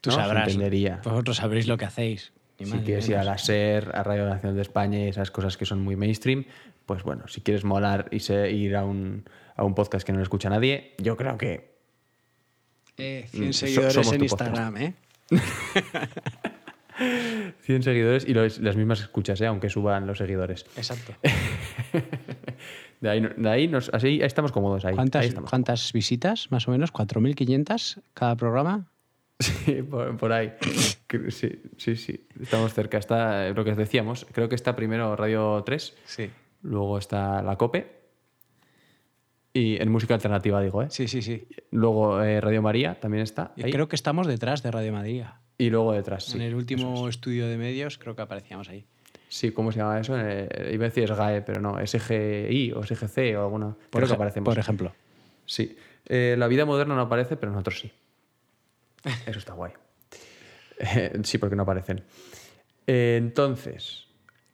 [SPEAKER 3] Tú sabrás. Vosotros sabréis lo que hacéis.
[SPEAKER 4] Si quieres ir a la SER, a Radio Nacional de España y esas cosas que son muy mainstream, pues bueno, si quieres molar y se- ir a un, a un podcast que no lo escucha nadie, yo creo que
[SPEAKER 3] Eh,
[SPEAKER 4] Mm,
[SPEAKER 3] 100
[SPEAKER 4] so-
[SPEAKER 3] seguidores en
[SPEAKER 4] podcast.
[SPEAKER 3] Instagram, ¿eh?
[SPEAKER 4] 100 seguidores y los- las mismas escuchas, ¿eh? aunque suban los seguidores.
[SPEAKER 3] Exacto.
[SPEAKER 4] De ahí, de ahí nos, así ahí estamos cómodos. Ahí,
[SPEAKER 3] ¿Cuántas,
[SPEAKER 4] ahí estamos.
[SPEAKER 3] ¿Cuántas visitas, más o menos? ¿4.500 cada programa?
[SPEAKER 4] Sí, por, por ahí. Sí, sí, sí. Estamos cerca. Está eh, lo que os decíamos. Creo que está primero Radio 3,
[SPEAKER 3] Sí.
[SPEAKER 4] luego está La Cope. Y en música alternativa, digo, ¿eh?
[SPEAKER 3] Sí, sí, sí.
[SPEAKER 4] Luego eh, Radio María también está.
[SPEAKER 3] Y
[SPEAKER 4] ahí.
[SPEAKER 3] creo que estamos detrás de Radio Madrid.
[SPEAKER 4] Y luego detrás, sí.
[SPEAKER 3] en el último
[SPEAKER 4] es.
[SPEAKER 3] estudio de medios creo que aparecíamos ahí.
[SPEAKER 4] Sí, ¿cómo se llama eso? Eh, iba a decir SGAE, pero no, SGI o SGC o alguna.
[SPEAKER 3] Por,
[SPEAKER 4] creo que aparecemos.
[SPEAKER 3] por ejemplo.
[SPEAKER 4] Sí. Eh, la vida moderna no aparece, pero nosotros sí. Eso está guay. Eh, sí, porque no aparecen. Eh, entonces,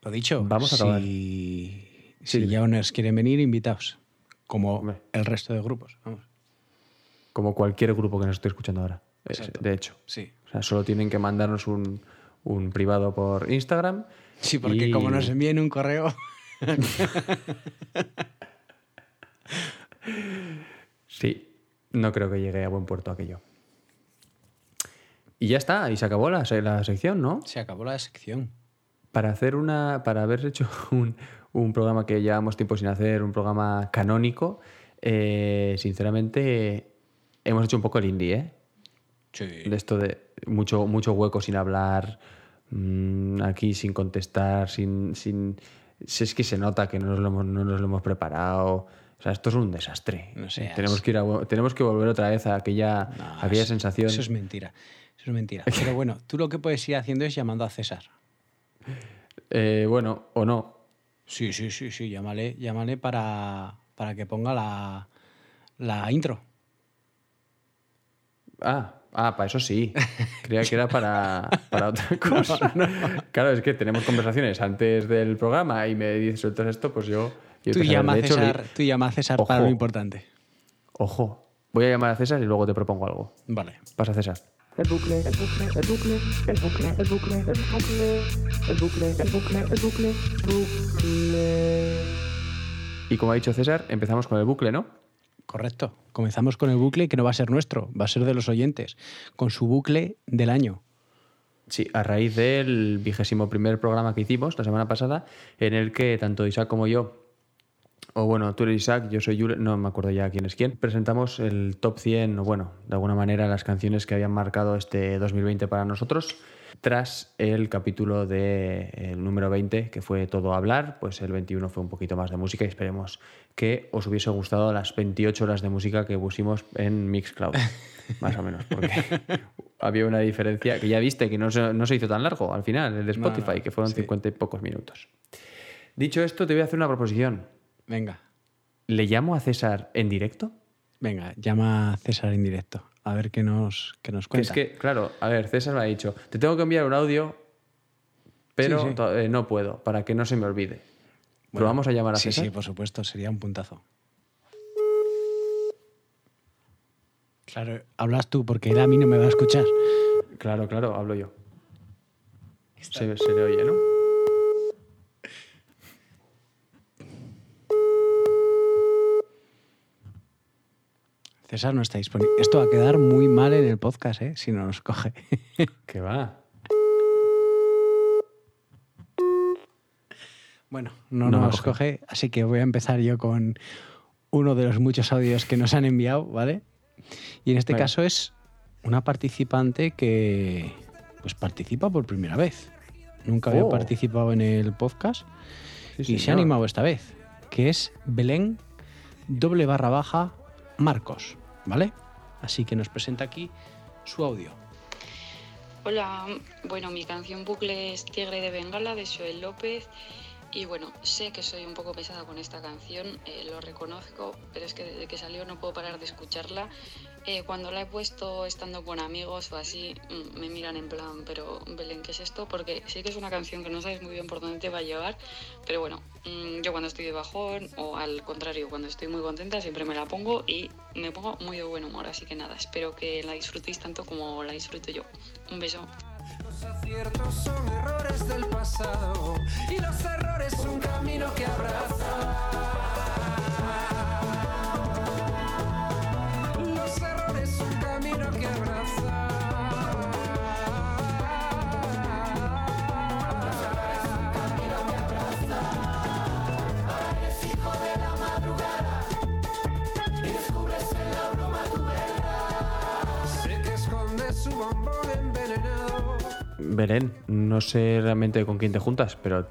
[SPEAKER 3] Lo dicho,
[SPEAKER 4] Vamos a acabar.
[SPEAKER 3] si,
[SPEAKER 4] Sí,
[SPEAKER 3] si. Yaoners quieren venir, invitaos. Como
[SPEAKER 4] Hombre.
[SPEAKER 3] el resto de grupos. Vamos.
[SPEAKER 4] como cualquier grupo que nos esté escuchando ahora. eh,
[SPEAKER 3] Exacto.
[SPEAKER 4] de hecho.
[SPEAKER 3] Sí.
[SPEAKER 4] O sea, solo tienen que mandarnos un, un privado por Instagram.
[SPEAKER 3] Sí, porque
[SPEAKER 4] y-
[SPEAKER 3] como nos envíen un correo.
[SPEAKER 4] Sí, no creo que llegue a buen puerto aquello. Y ya está, y se acabó la, la sección, ¿no?
[SPEAKER 3] Se acabó la sección.
[SPEAKER 4] Para hacer una. Para haber hecho un, un programa que llevamos tiempo sin hacer, un programa canónico, eh, sinceramente hemos hecho un poco el indie, ¿eh?
[SPEAKER 3] Sí.
[SPEAKER 4] De esto de mucho, mucho hueco sin hablar, mm, aquí sin contestar, sin, sin. Si es que se nota que no nos lo hemos, no nos lo hemos preparado. O sea, esto es un desastre.
[SPEAKER 3] No seas-
[SPEAKER 4] tenemos, que ir a- tenemos que volver otra vez a aquella,
[SPEAKER 3] No,
[SPEAKER 4] aquella
[SPEAKER 3] eso-
[SPEAKER 4] sensación.
[SPEAKER 3] Eso es mentira. Eso es mentira. Pero bueno, tú lo que puedes ir haciendo es llamando a César.
[SPEAKER 4] Eh, bueno, o no.
[SPEAKER 3] Sí, sí, sí, sí. Llámale, llámale para, para que ponga la, la intro.
[SPEAKER 4] Ah, ah, para eso sí. Creía que era para, para otra cosa. Claro, es que tenemos conversaciones antes del programa y me dices sueltas esto, pues yo. yo
[SPEAKER 3] Tú llama,
[SPEAKER 4] hecho,
[SPEAKER 3] César, tú llama a César para lo importante.
[SPEAKER 4] Ojo, voy a llamar a César y luego te propongo algo.
[SPEAKER 3] Vale.
[SPEAKER 4] Pasa, César.
[SPEAKER 7] El bucle, el bucle, el bucle, el bucle, el bucle, el bucle, el bucle, el bucle, el bucle, bucle.
[SPEAKER 4] Y como ha dicho César, empezamos con el bucle, ¿no?
[SPEAKER 3] Correcto. Comenzamos con el bucle que no va a ser nuestro, va a ser de los oyentes, con su bucle del año.
[SPEAKER 4] Sí, a raíz del vigésimo primer programa que hicimos la semana pasada, en el que tanto Isaac como yo, o bueno, tú eres Isaac, yo soy Yule, no me acuerdo ya quién es quién, presentamos el top 100, o bueno, de alguna manera las canciones que habían marcado este 2020 para nosotros. Tras el capítulo de el número 20, que fue todo hablar, pues el 21 fue un poquito más de música y esperemos que os hubiese gustado las 28 horas de música que pusimos en Mixcloud, más o menos, porque había una diferencia que ya viste que no se, no se hizo tan largo al final, el de
[SPEAKER 3] No,
[SPEAKER 4] Spotify,
[SPEAKER 3] no,
[SPEAKER 4] que fueron
[SPEAKER 3] sí.
[SPEAKER 4] 50 y pocos minutos. Dicho esto, te voy a hacer una proposición.
[SPEAKER 3] Venga,
[SPEAKER 4] ¿Le llamo a César en directo?
[SPEAKER 3] venga, llama a César en directo. A ver qué nos, qué nos
[SPEAKER 4] Que
[SPEAKER 3] cuenta.
[SPEAKER 4] es que, claro, a ver, César me ha dicho, te tengo que enviar un audio, pero
[SPEAKER 3] Sí, sí.
[SPEAKER 4] eh, no puedo, para que no se me olvide.
[SPEAKER 3] Bueno,
[SPEAKER 4] ¿Lo vamos a llamar a
[SPEAKER 3] sí,
[SPEAKER 4] César?
[SPEAKER 3] Sí, por supuesto, sería un puntazo. Claro, hablas tú porque él a mí no me va a escuchar.
[SPEAKER 4] Claro, claro, hablo yo. Se, se le oye, ¿no?
[SPEAKER 3] César no está disponible. Esto va a quedar muy mal en el podcast, ¿eh? Si no nos coge.
[SPEAKER 4] Que va.
[SPEAKER 3] bueno, no, nos
[SPEAKER 4] coge.
[SPEAKER 3] coge, así que voy a empezar yo con uno de los muchos audios que nos han enviado, ¿vale? Y en este caso es una participante que pues participa por primera vez. Nunca había
[SPEAKER 4] Oh.
[SPEAKER 3] participado en el podcast
[SPEAKER 4] Sí,
[SPEAKER 3] y se ha animado esta vez, que es Belén doble barra baja Marcos, ¿vale? Así que nos presenta aquí su audio.
[SPEAKER 8] Hola, bueno, mi canción bucle es Tigre de Bengala de Joel López. Y bueno, sé que soy un poco pesada con esta canción, eh, lo reconozco, pero es que desde que salió no puedo parar de escucharla. Eh, cuando la he puesto estando con amigos o así, mm, me miran en plan, pero Belén, ¿qué es esto? Porque sí que es una canción que no sabes muy bien por dónde te va a llevar, pero bueno, mm, yo cuando estoy de bajón o al contrario, cuando estoy muy contenta siempre me la pongo y me pongo muy de buen humor, así que nada, espero que la disfrutéis tanto como la disfruto yo. Un beso.
[SPEAKER 9] Los aciertos son errores del pasado y los errores un camino que abraza.
[SPEAKER 4] Belén, no sé realmente con quién te juntas, pero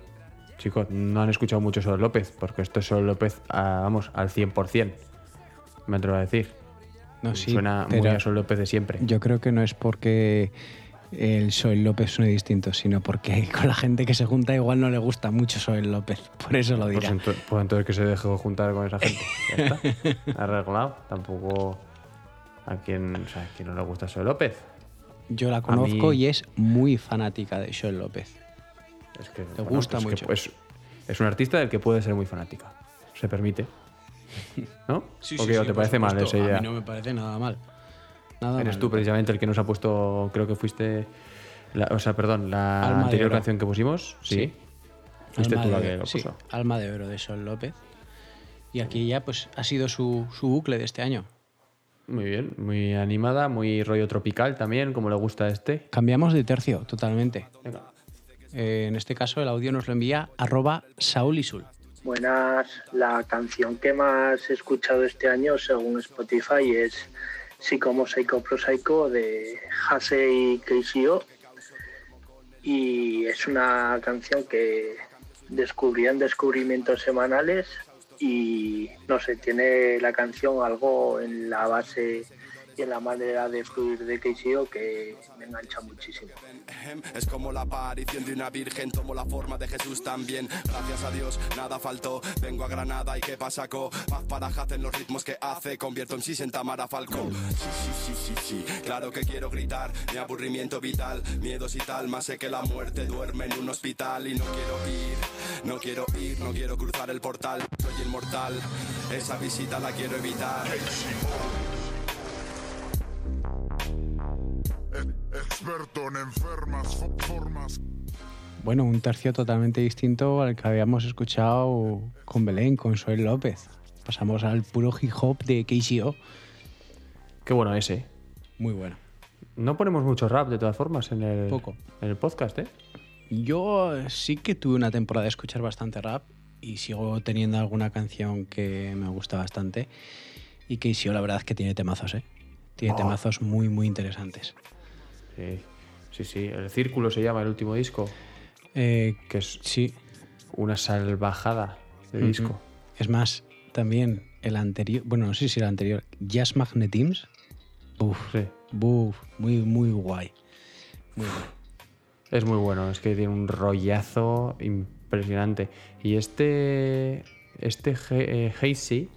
[SPEAKER 4] chicos, no han escuchado mucho sobre López, porque esto es sobre López, a- vamos, al 100%, me atrevo a decir.
[SPEAKER 3] No, sí,
[SPEAKER 4] Suena muy a Sol López de siempre.
[SPEAKER 3] Yo creo que no es porque el Soel López suene distinto, sino porque con la gente que se junta igual no le gusta mucho Soel López. Por eso lo
[SPEAKER 4] Pues,
[SPEAKER 3] dirá.
[SPEAKER 4] ento- pues entonces que se deje juntar con esa gente. Ya está. Arreglado. Tampoco a quien, o sea, a quien no le gusta Sol López.
[SPEAKER 3] Yo la conozco
[SPEAKER 4] mí-
[SPEAKER 3] y es muy fanática de Soel López.
[SPEAKER 4] Es que
[SPEAKER 3] Te gusta mucho.
[SPEAKER 4] pues, es un artista del que puede ser muy fanática. Se permite. ¿no? ¿O qué? ¿O te parece mal esa idea?
[SPEAKER 3] A mí no me parece nada mal. Nada
[SPEAKER 4] Eres
[SPEAKER 3] mal.
[SPEAKER 4] tú precisamente el que nos ha puesto, creo que fuiste, la- o sea, perdón, la
[SPEAKER 3] Alma
[SPEAKER 4] anterior canción que pusimos, sí.
[SPEAKER 3] Sí.
[SPEAKER 4] Fuiste
[SPEAKER 3] Alma
[SPEAKER 4] tú la
[SPEAKER 3] de-
[SPEAKER 4] que lo
[SPEAKER 3] sí,
[SPEAKER 4] puso.
[SPEAKER 3] Alma de Oro de Sol López. Y aquí ya pues ha sido su, su bucle de este año.
[SPEAKER 4] Muy bien, muy animada, muy rollo tropical también, como le gusta a este.
[SPEAKER 3] Cambiamos de tercio totalmente.
[SPEAKER 4] Venga.
[SPEAKER 3] Eh, en este caso el audio nos lo envía arroba Saulisul.
[SPEAKER 10] Buenas, la canción que más he escuchado este año según Spotify es Psicomo Psycho Pro Psycho de Hasei Keishio y es una canción que descubrí en descubrimientos semanales y no sé, tiene la canción algo en la base y en la manera de fluir de Keishio que me engancha muchísimo.
[SPEAKER 11] Es como la aparición de una virgen, tomo la forma de Jesús también. Gracias a Dios, nada faltó. Vengo a Granada y qué pasa, co. Paz para en los ritmos que hace. Convierto en sí en Tamara Falcó. Sí, sí, sí, sí, sí. Claro que quiero gritar. Mi aburrimiento vital, miedos y tal. Más sé que la muerte duerme en un hospital y no quiero ir. No quiero ir, no quiero cruzar el portal. Soy inmortal. Esa visita la quiero evitar.
[SPEAKER 12] Experto en enfermas fo- formas.
[SPEAKER 3] Bueno, un tercio totalmente distinto al que habíamos escuchado con Belén, con Soel López. Pasamos al puro hip hop de KCO.
[SPEAKER 4] Qué bueno ese.
[SPEAKER 3] Muy bueno.
[SPEAKER 4] No ponemos mucho rap, de todas formas, en el,
[SPEAKER 3] Poco.
[SPEAKER 4] En el podcast, ¿eh?
[SPEAKER 3] Yo sí que tuve una temporada de escuchar bastante rap y sigo teniendo alguna canción que me gusta bastante. Y que sí, la verdad es que tiene temazos, ¿eh? Tiene
[SPEAKER 4] Oh.
[SPEAKER 3] temazos muy, muy interesantes.
[SPEAKER 4] Sí, sí, sí. El Círculo se llama el último disco,
[SPEAKER 3] Eh,
[SPEAKER 4] que es
[SPEAKER 3] sí.
[SPEAKER 4] una salvajada de disco.
[SPEAKER 3] Es más, también el anterior, bueno, no sé si el anterior, Jazz Magnetims. Uf,
[SPEAKER 4] Sí.
[SPEAKER 3] buf, muy, muy guay. Muy guay.
[SPEAKER 4] Es muy bueno, es que tiene un rollazo impresionante. Y este. Este eh, Heisey,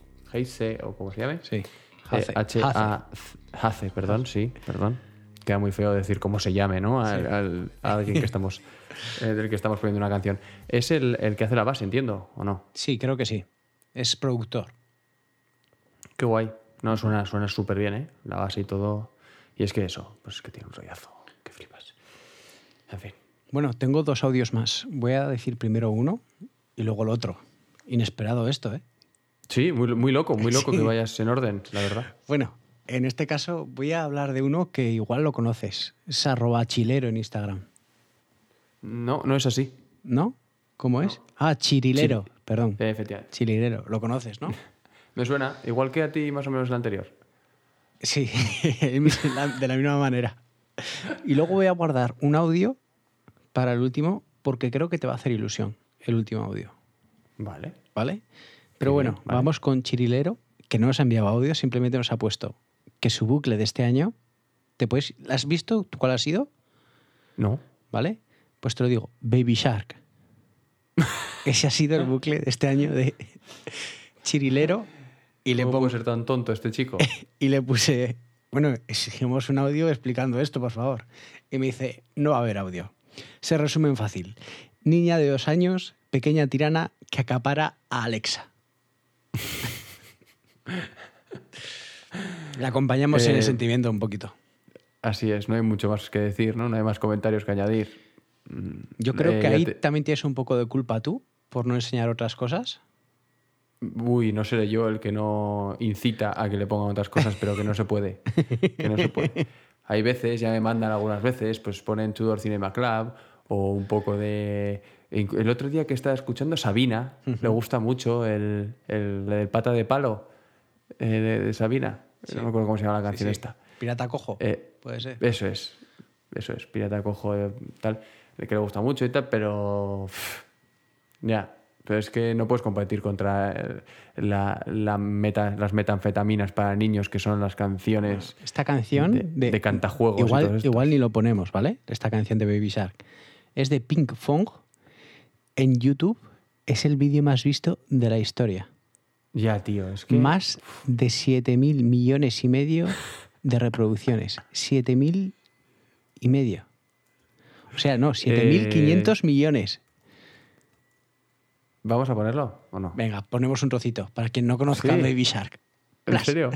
[SPEAKER 4] o como se llame.
[SPEAKER 3] Sí.
[SPEAKER 4] Eh,
[SPEAKER 3] Hace.
[SPEAKER 4] H A Hace, perdón, sí, perdón. Queda muy feo decir cómo se llame, ¿no? Al, al- a alguien que estamos, eh, del que estamos poniendo una canción. Es el, el que hace la base, entiendo, ¿o no?
[SPEAKER 3] Sí, creo que sí. Es productor.
[SPEAKER 4] Qué guay. No, suena suena súper bien, ¿eh? La base y todo. Y es que eso, pues es que tiene un rollazo. Que flipas. En fin.
[SPEAKER 3] Bueno, tengo dos audios más. Voy a decir primero uno y luego el otro. Inesperado esto, ¿eh?
[SPEAKER 4] Sí, muy, muy loco, muy loco
[SPEAKER 3] Sí.
[SPEAKER 4] que vayas en orden, la verdad.
[SPEAKER 3] Bueno, en este caso voy a hablar de uno que igual lo conoces. Es arroba chilero en Instagram.
[SPEAKER 4] No, no es así.
[SPEAKER 3] ¿No? ¿Cómo es? Ah, chirilero. Perdón.
[SPEAKER 4] Eh, efectivamente.
[SPEAKER 3] Chirilero. Lo conoces, ¿no?
[SPEAKER 4] Me suena, igual que a ti más o menos el anterior.
[SPEAKER 3] Sí, de la misma manera. Y luego voy a guardar un audio para el último porque creo que te va a hacer ilusión el último audio.
[SPEAKER 4] Vale.
[SPEAKER 3] ¿Vale? Pero bueno,
[SPEAKER 4] vale.
[SPEAKER 3] vamos con Chirilero, que no nos ha enviado audio, simplemente nos ha puesto que su bucle de este año, ¿te puedes, ¿la has visto? ¿Cuál ha sido?
[SPEAKER 4] No.
[SPEAKER 3] ¿Vale? Pues te lo digo, Baby Shark. Ese ha sido el bucle de este año de Chirilero y le,
[SPEAKER 4] ¿Cómo
[SPEAKER 3] pongo,
[SPEAKER 4] puede ser tan tonto este chico?
[SPEAKER 3] y le puse, bueno, exigimos un audio explicando esto, por favor. Y me dice, no va a haber audio. Se resume en fácil. Niña de dos años, pequeña tirana que acapara a Alexa. Le acompañamos en
[SPEAKER 4] Eh,
[SPEAKER 3] el sentimiento un poquito.
[SPEAKER 4] Así es, no hay mucho más que decir, ¿no? No hay más comentarios que añadir. Mm,
[SPEAKER 3] Yo creo
[SPEAKER 4] eh,
[SPEAKER 3] que ahí
[SPEAKER 4] te-
[SPEAKER 3] también tienes un poco de culpa tú por no enseñar otras cosas.
[SPEAKER 4] Uy, no seré yo el que no incita a que le pongan otras cosas, pero que no se puede. Que no se puede. Hay veces, ya me mandan algunas veces, pues ponen Tudor Cinema Club o un poco de... El otro día que estaba escuchando Sabina, le gusta mucho el, el, el pata de palo eh, de, de Sabina. No me acuerdo cómo se llama la canción
[SPEAKER 3] sí.
[SPEAKER 4] esta.
[SPEAKER 3] Pirata cojo.
[SPEAKER 4] Eh,
[SPEAKER 3] Puede ser.
[SPEAKER 4] Eso es, eso es, Pirata Cojo, eh, tal, que le gusta mucho y tal, pero ya, pero es que no puedes competir contra eh, la, la meta, las metanfetaminas para niños, que son las canciones
[SPEAKER 3] Esta canción
[SPEAKER 4] de,
[SPEAKER 3] de,
[SPEAKER 4] de cantajuegos.
[SPEAKER 3] igual, igual ni lo ponemos, ¿vale? Esta canción de Baby Shark. Es de Pink Fong. En YouTube es el vídeo más visto de la historia.
[SPEAKER 4] Ya, tío, es que...
[SPEAKER 3] Más de 7.000 millones y medio de reproducciones. 7.000 y medio. O sea, no, 7.500
[SPEAKER 4] Eh,
[SPEAKER 3] millones.
[SPEAKER 4] ¿Vamos a ponerlo o no?
[SPEAKER 3] Venga, ponemos un trocito para quien no conozca
[SPEAKER 4] Sí.
[SPEAKER 3] a Baby Shark.
[SPEAKER 4] ¿En serio?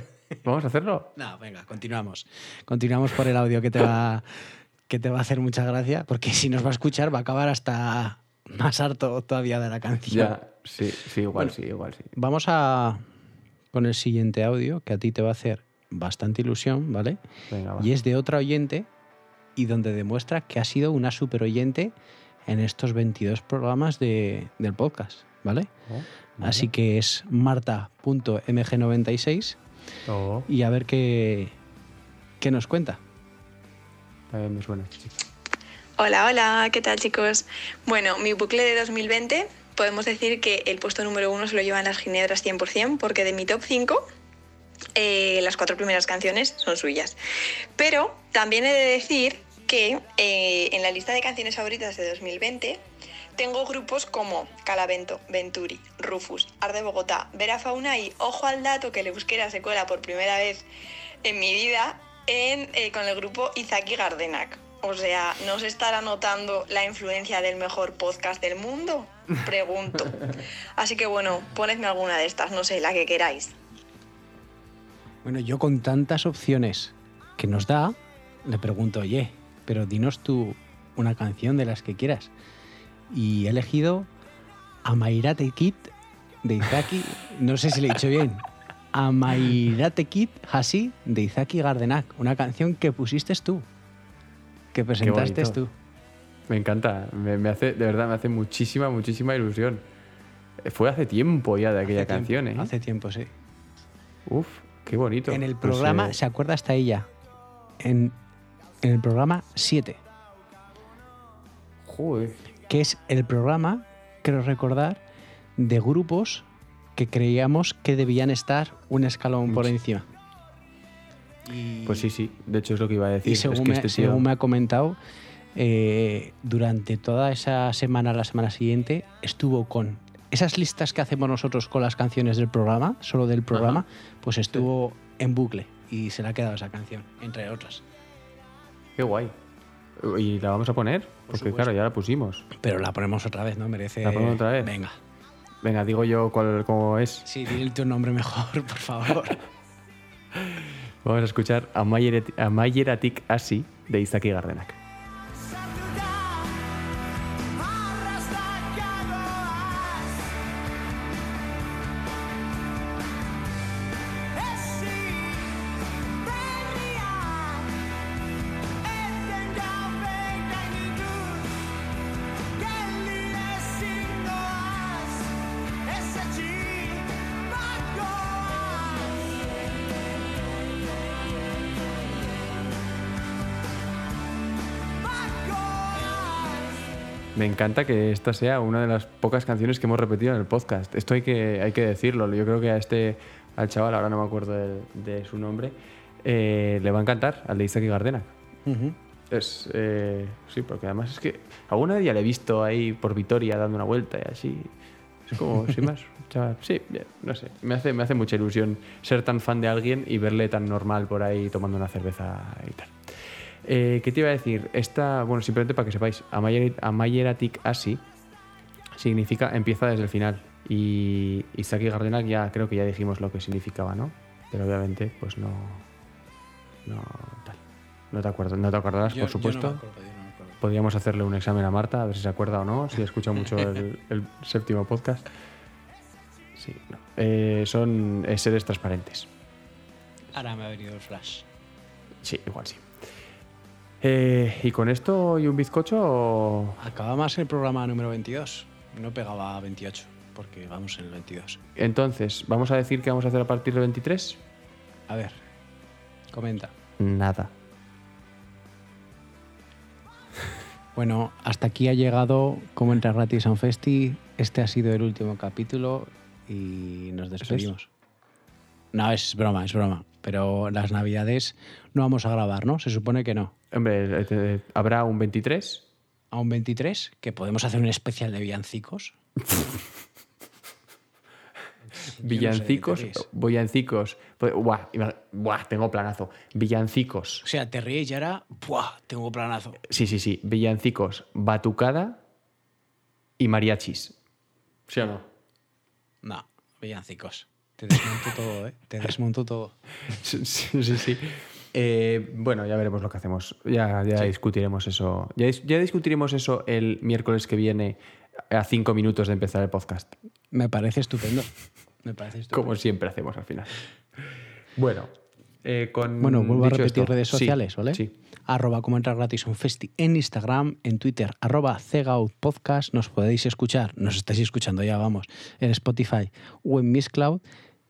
[SPEAKER 4] ¿Vamos a hacerlo?
[SPEAKER 3] No, venga, continuamos. Continuamos por el audio que te va, que te va a hacer mucha gracia, porque si nos va a escuchar va a acabar hasta más harto todavía de la canción.
[SPEAKER 4] Ya, sí, sí, igual
[SPEAKER 3] Bueno.
[SPEAKER 4] sí, igual sí.
[SPEAKER 3] Vamos a con el siguiente audio, que a ti te va a hacer bastante ilusión, ¿vale?
[SPEAKER 4] Venga, va.
[SPEAKER 3] Y es de otra oyente y donde demuestra que ha sido una super oyente en estos 22 programas de- del podcast, ¿vale?
[SPEAKER 4] Oh,
[SPEAKER 3] Así que es marta.mg96
[SPEAKER 4] Oh,
[SPEAKER 3] y a ver qué, qué nos cuenta.
[SPEAKER 4] también me suena.
[SPEAKER 13] Hola, hola, ¿qué tal chicos? Bueno, mi bucle de 2020 podemos decir que el puesto número uno se lo llevan las Ginebras 100% porque de mi top 5 eh, las cuatro primeras canciones son suyas. Pero también he de decir que eh, en la lista de canciones favoritas de 2020 tengo grupos como Calavento, Venturi, Rufus, Arde Bogotá, Vera Fauna y ojo al dato que el euskera se cuela por primera vez en mi vida eh, con el grupo Izaki Gardenak. O sea, ¿no se estará notando la influencia del mejor podcast del mundo? Pregunto. Así que bueno, ponedme alguna de estas, no sé, la que queráis.
[SPEAKER 3] Bueno, yo con tantas opciones que nos da, le pregunto, oye, pero dinos tú una canción de las que quieras. Y he elegido Amairate Kid de Izaki, no sé si le he dicho bien, Amairate Kid Hasi de Izaki Gardenak, una canción que pusiste tú, que presentaste tú.
[SPEAKER 4] Me encanta, me, me hace, de verdad, me hace muchísima, muchísima ilusión. Eh, Fue hace tiempo ya de aquella
[SPEAKER 3] Hace
[SPEAKER 4] canción,
[SPEAKER 3] tiempo,
[SPEAKER 4] ¿eh?
[SPEAKER 3] Hace tiempo, sí.
[SPEAKER 4] Uf, qué bonito.
[SPEAKER 3] En el
[SPEAKER 4] Pues,
[SPEAKER 3] programa,
[SPEAKER 4] eh,
[SPEAKER 3] se acuerda hasta ella, en, en el programa 7,
[SPEAKER 4] joder.
[SPEAKER 3] que es el programa, creo recordar, de grupos que creíamos que debían estar un escalón por
[SPEAKER 4] Sí. Pues sí, sí, de hecho es lo que iba a decir.
[SPEAKER 3] Y
[SPEAKER 4] es
[SPEAKER 3] según,
[SPEAKER 4] que
[SPEAKER 3] me,
[SPEAKER 4] este tío-
[SPEAKER 3] según me ha comentado, eh, durante toda esa semana, la semana siguiente, estuvo con esas listas que hacemos nosotros con las canciones del programa, solo del programa, pues estuvo en bucle y se le ha quedado esa canción, entre otras.
[SPEAKER 4] Qué guay. ¿Y la vamos a poner? Porque
[SPEAKER 3] supuesto.
[SPEAKER 4] claro, ya la pusimos.
[SPEAKER 3] Pero la ponemos otra vez, ¿no? Merece.
[SPEAKER 4] ¿La ponemos otra vez?
[SPEAKER 3] Venga.
[SPEAKER 4] Venga, digo yo cuál, cómo es.
[SPEAKER 3] Sí, dile tu nombre mejor, por favor.
[SPEAKER 4] Vamos a escuchar Amaieratik hasi de Izaki Gardenak. Encanta que esta sea una de las pocas canciones que hemos repetido en el podcast. Esto hay que, hay que decirlo. Yo creo que a este, al chaval, ahora no me acuerdo de, de su nombre, eh, le va a encantar, al de Izaki Gardenak. Es, eh, sí, porque además es que alguna vez ya le he visto ahí por Vitoria dando una vuelta y así. Es como, sin más, chaval. Sí, no sé. Me hace, me hace mucha ilusión ser tan fan de alguien y verle tan normal por ahí tomando una cerveza y tal. Eh, ¿Qué te iba a decir? Esta, bueno, simplemente para que sepáis, Amayer- Amayeratik Asi significa empieza desde el final. Y Isaki Gardenak ya creo que ya dijimos lo que significaba, ¿no? Pero obviamente, pues no. No, tal. No te, acuerdas, no te acordarás,
[SPEAKER 3] Yo-
[SPEAKER 4] por
[SPEAKER 3] yo no
[SPEAKER 4] supuesto.
[SPEAKER 3] me acuerdo, yo no me acuerdo.
[SPEAKER 4] Podríamos hacerle un examen a Marta, a ver si se acuerda o no, si escucha mucho el, el séptimo podcast. Sí, no. Eh, son eh, seres transparentes.
[SPEAKER 3] Ahora me ha venido el flash.
[SPEAKER 4] Sí, igual sí. Eh, ¿Y con esto y un bizcocho? o-
[SPEAKER 3] Acaba más el programa número 22. No pegaba a 28, porque vamos en el 22.
[SPEAKER 4] Entonces, ¿vamos a decir qué vamos a hacer a partir del 23?
[SPEAKER 3] A ver, comenta.
[SPEAKER 4] Nada.
[SPEAKER 3] Bueno, hasta aquí ha llegado Como entra gratis a un festi. Este ha sido el último capítulo y nos despedimos. No, es broma, es broma. Pero las navidades no vamos a grabar, ¿no? Se supone que no.
[SPEAKER 4] Hombre, eh, te- ¿habrá un 23?
[SPEAKER 3] A un 23, que podemos hacer un especial de villancicos.
[SPEAKER 4] Villancicos,
[SPEAKER 3] no
[SPEAKER 4] villancicos. pues, Buah, buah, tengo planazo. Villancicos.
[SPEAKER 3] O sea, te ríes y ahora, ¡buah! Tengo planazo.
[SPEAKER 4] Sí, sí, sí. Villancicos, batucada y mariachis. ¿Sí o no?
[SPEAKER 3] No, villancicos. Te desmonto todo, ¿eh? Te desmonto todo.
[SPEAKER 4] Sí, sí, sí. Sí. Eh, bueno, ya veremos lo que hacemos. Ya, ya
[SPEAKER 3] Sí.
[SPEAKER 4] discutiremos eso. Ya, dis- ya discutiremos eso el miércoles que viene a cinco minutos de empezar el podcast.
[SPEAKER 3] Me parece estupendo. Me parece estupendo.
[SPEAKER 4] Como siempre hacemos al final. Bueno, eh, con
[SPEAKER 3] Bueno, vuelvo a repetir
[SPEAKER 4] esto-
[SPEAKER 3] redes
[SPEAKER 4] sí,
[SPEAKER 3] sociales, ¿vale?
[SPEAKER 4] Sí.
[SPEAKER 3] Arroba como entrar gratis un festi en Instagram, en Twitter, arroba Cegout Podcast. Nos podéis escuchar, nos estáis escuchando ya, vamos, en Spotify o en Miss Cloud.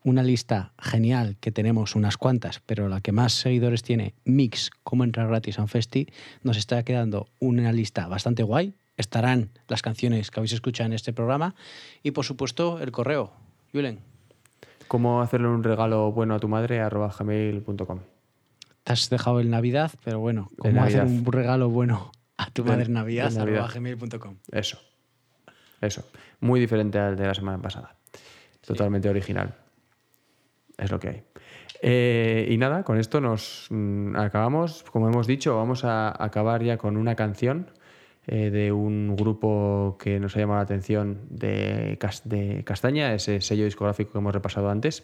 [SPEAKER 3] Una lista genial que tenemos unas cuantas, pero la que más seguidores tiene, Mix, como entrar gratis a un festi, nos está quedando una lista bastante guay. Estarán las canciones que habéis escuchado en este programa y, por supuesto, el correo. Julen,
[SPEAKER 4] ¿Cómo hacerle un regalo bueno a tu madre? arroba gmail.com.
[SPEAKER 3] te has dejado el Navidad, pero bueno, ¿cómo hacer un regalo bueno a tu madre en Navidad?
[SPEAKER 4] Navidad.
[SPEAKER 3] arroba gmail.com.
[SPEAKER 4] Eso. Eso. Muy diferente al de la semana pasada. Totalmente original. Es lo que hay. Eh, y nada, con esto nos mm, acabamos. Como hemos dicho, vamos a acabar ya con una canción eh, de un grupo que nos ha llamado la atención de, Cas- de Castaña, ese sello discográfico que hemos repasado antes,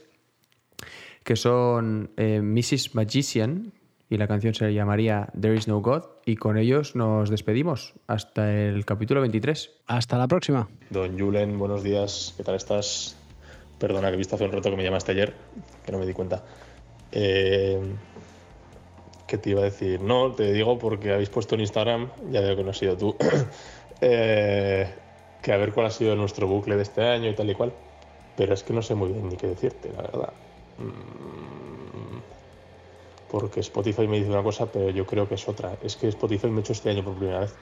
[SPEAKER 4] que son eh, Mrs. Magician, y la canción se llamaría There is no God, y con ellos nos despedimos hasta el capítulo 23.
[SPEAKER 3] Hasta la próxima.
[SPEAKER 14] Don Julen, buenos días, ¿qué tal estás? Perdona que he visto hace un rato que me llamaste ayer, que no me di cuenta. Eh, ¿Qué te iba a decir? No, te digo porque habéis puesto en Instagram, ya veo que no has sido tú, eh, que a ver cuál ha sido nuestro bucle de este año y tal y cual. Pero es que no sé muy bien ni qué decirte, la verdad. Mm, Porque Spotify me dice una cosa, pero yo creo que es otra. Es que Spotify me ha hecho este año por primera vez.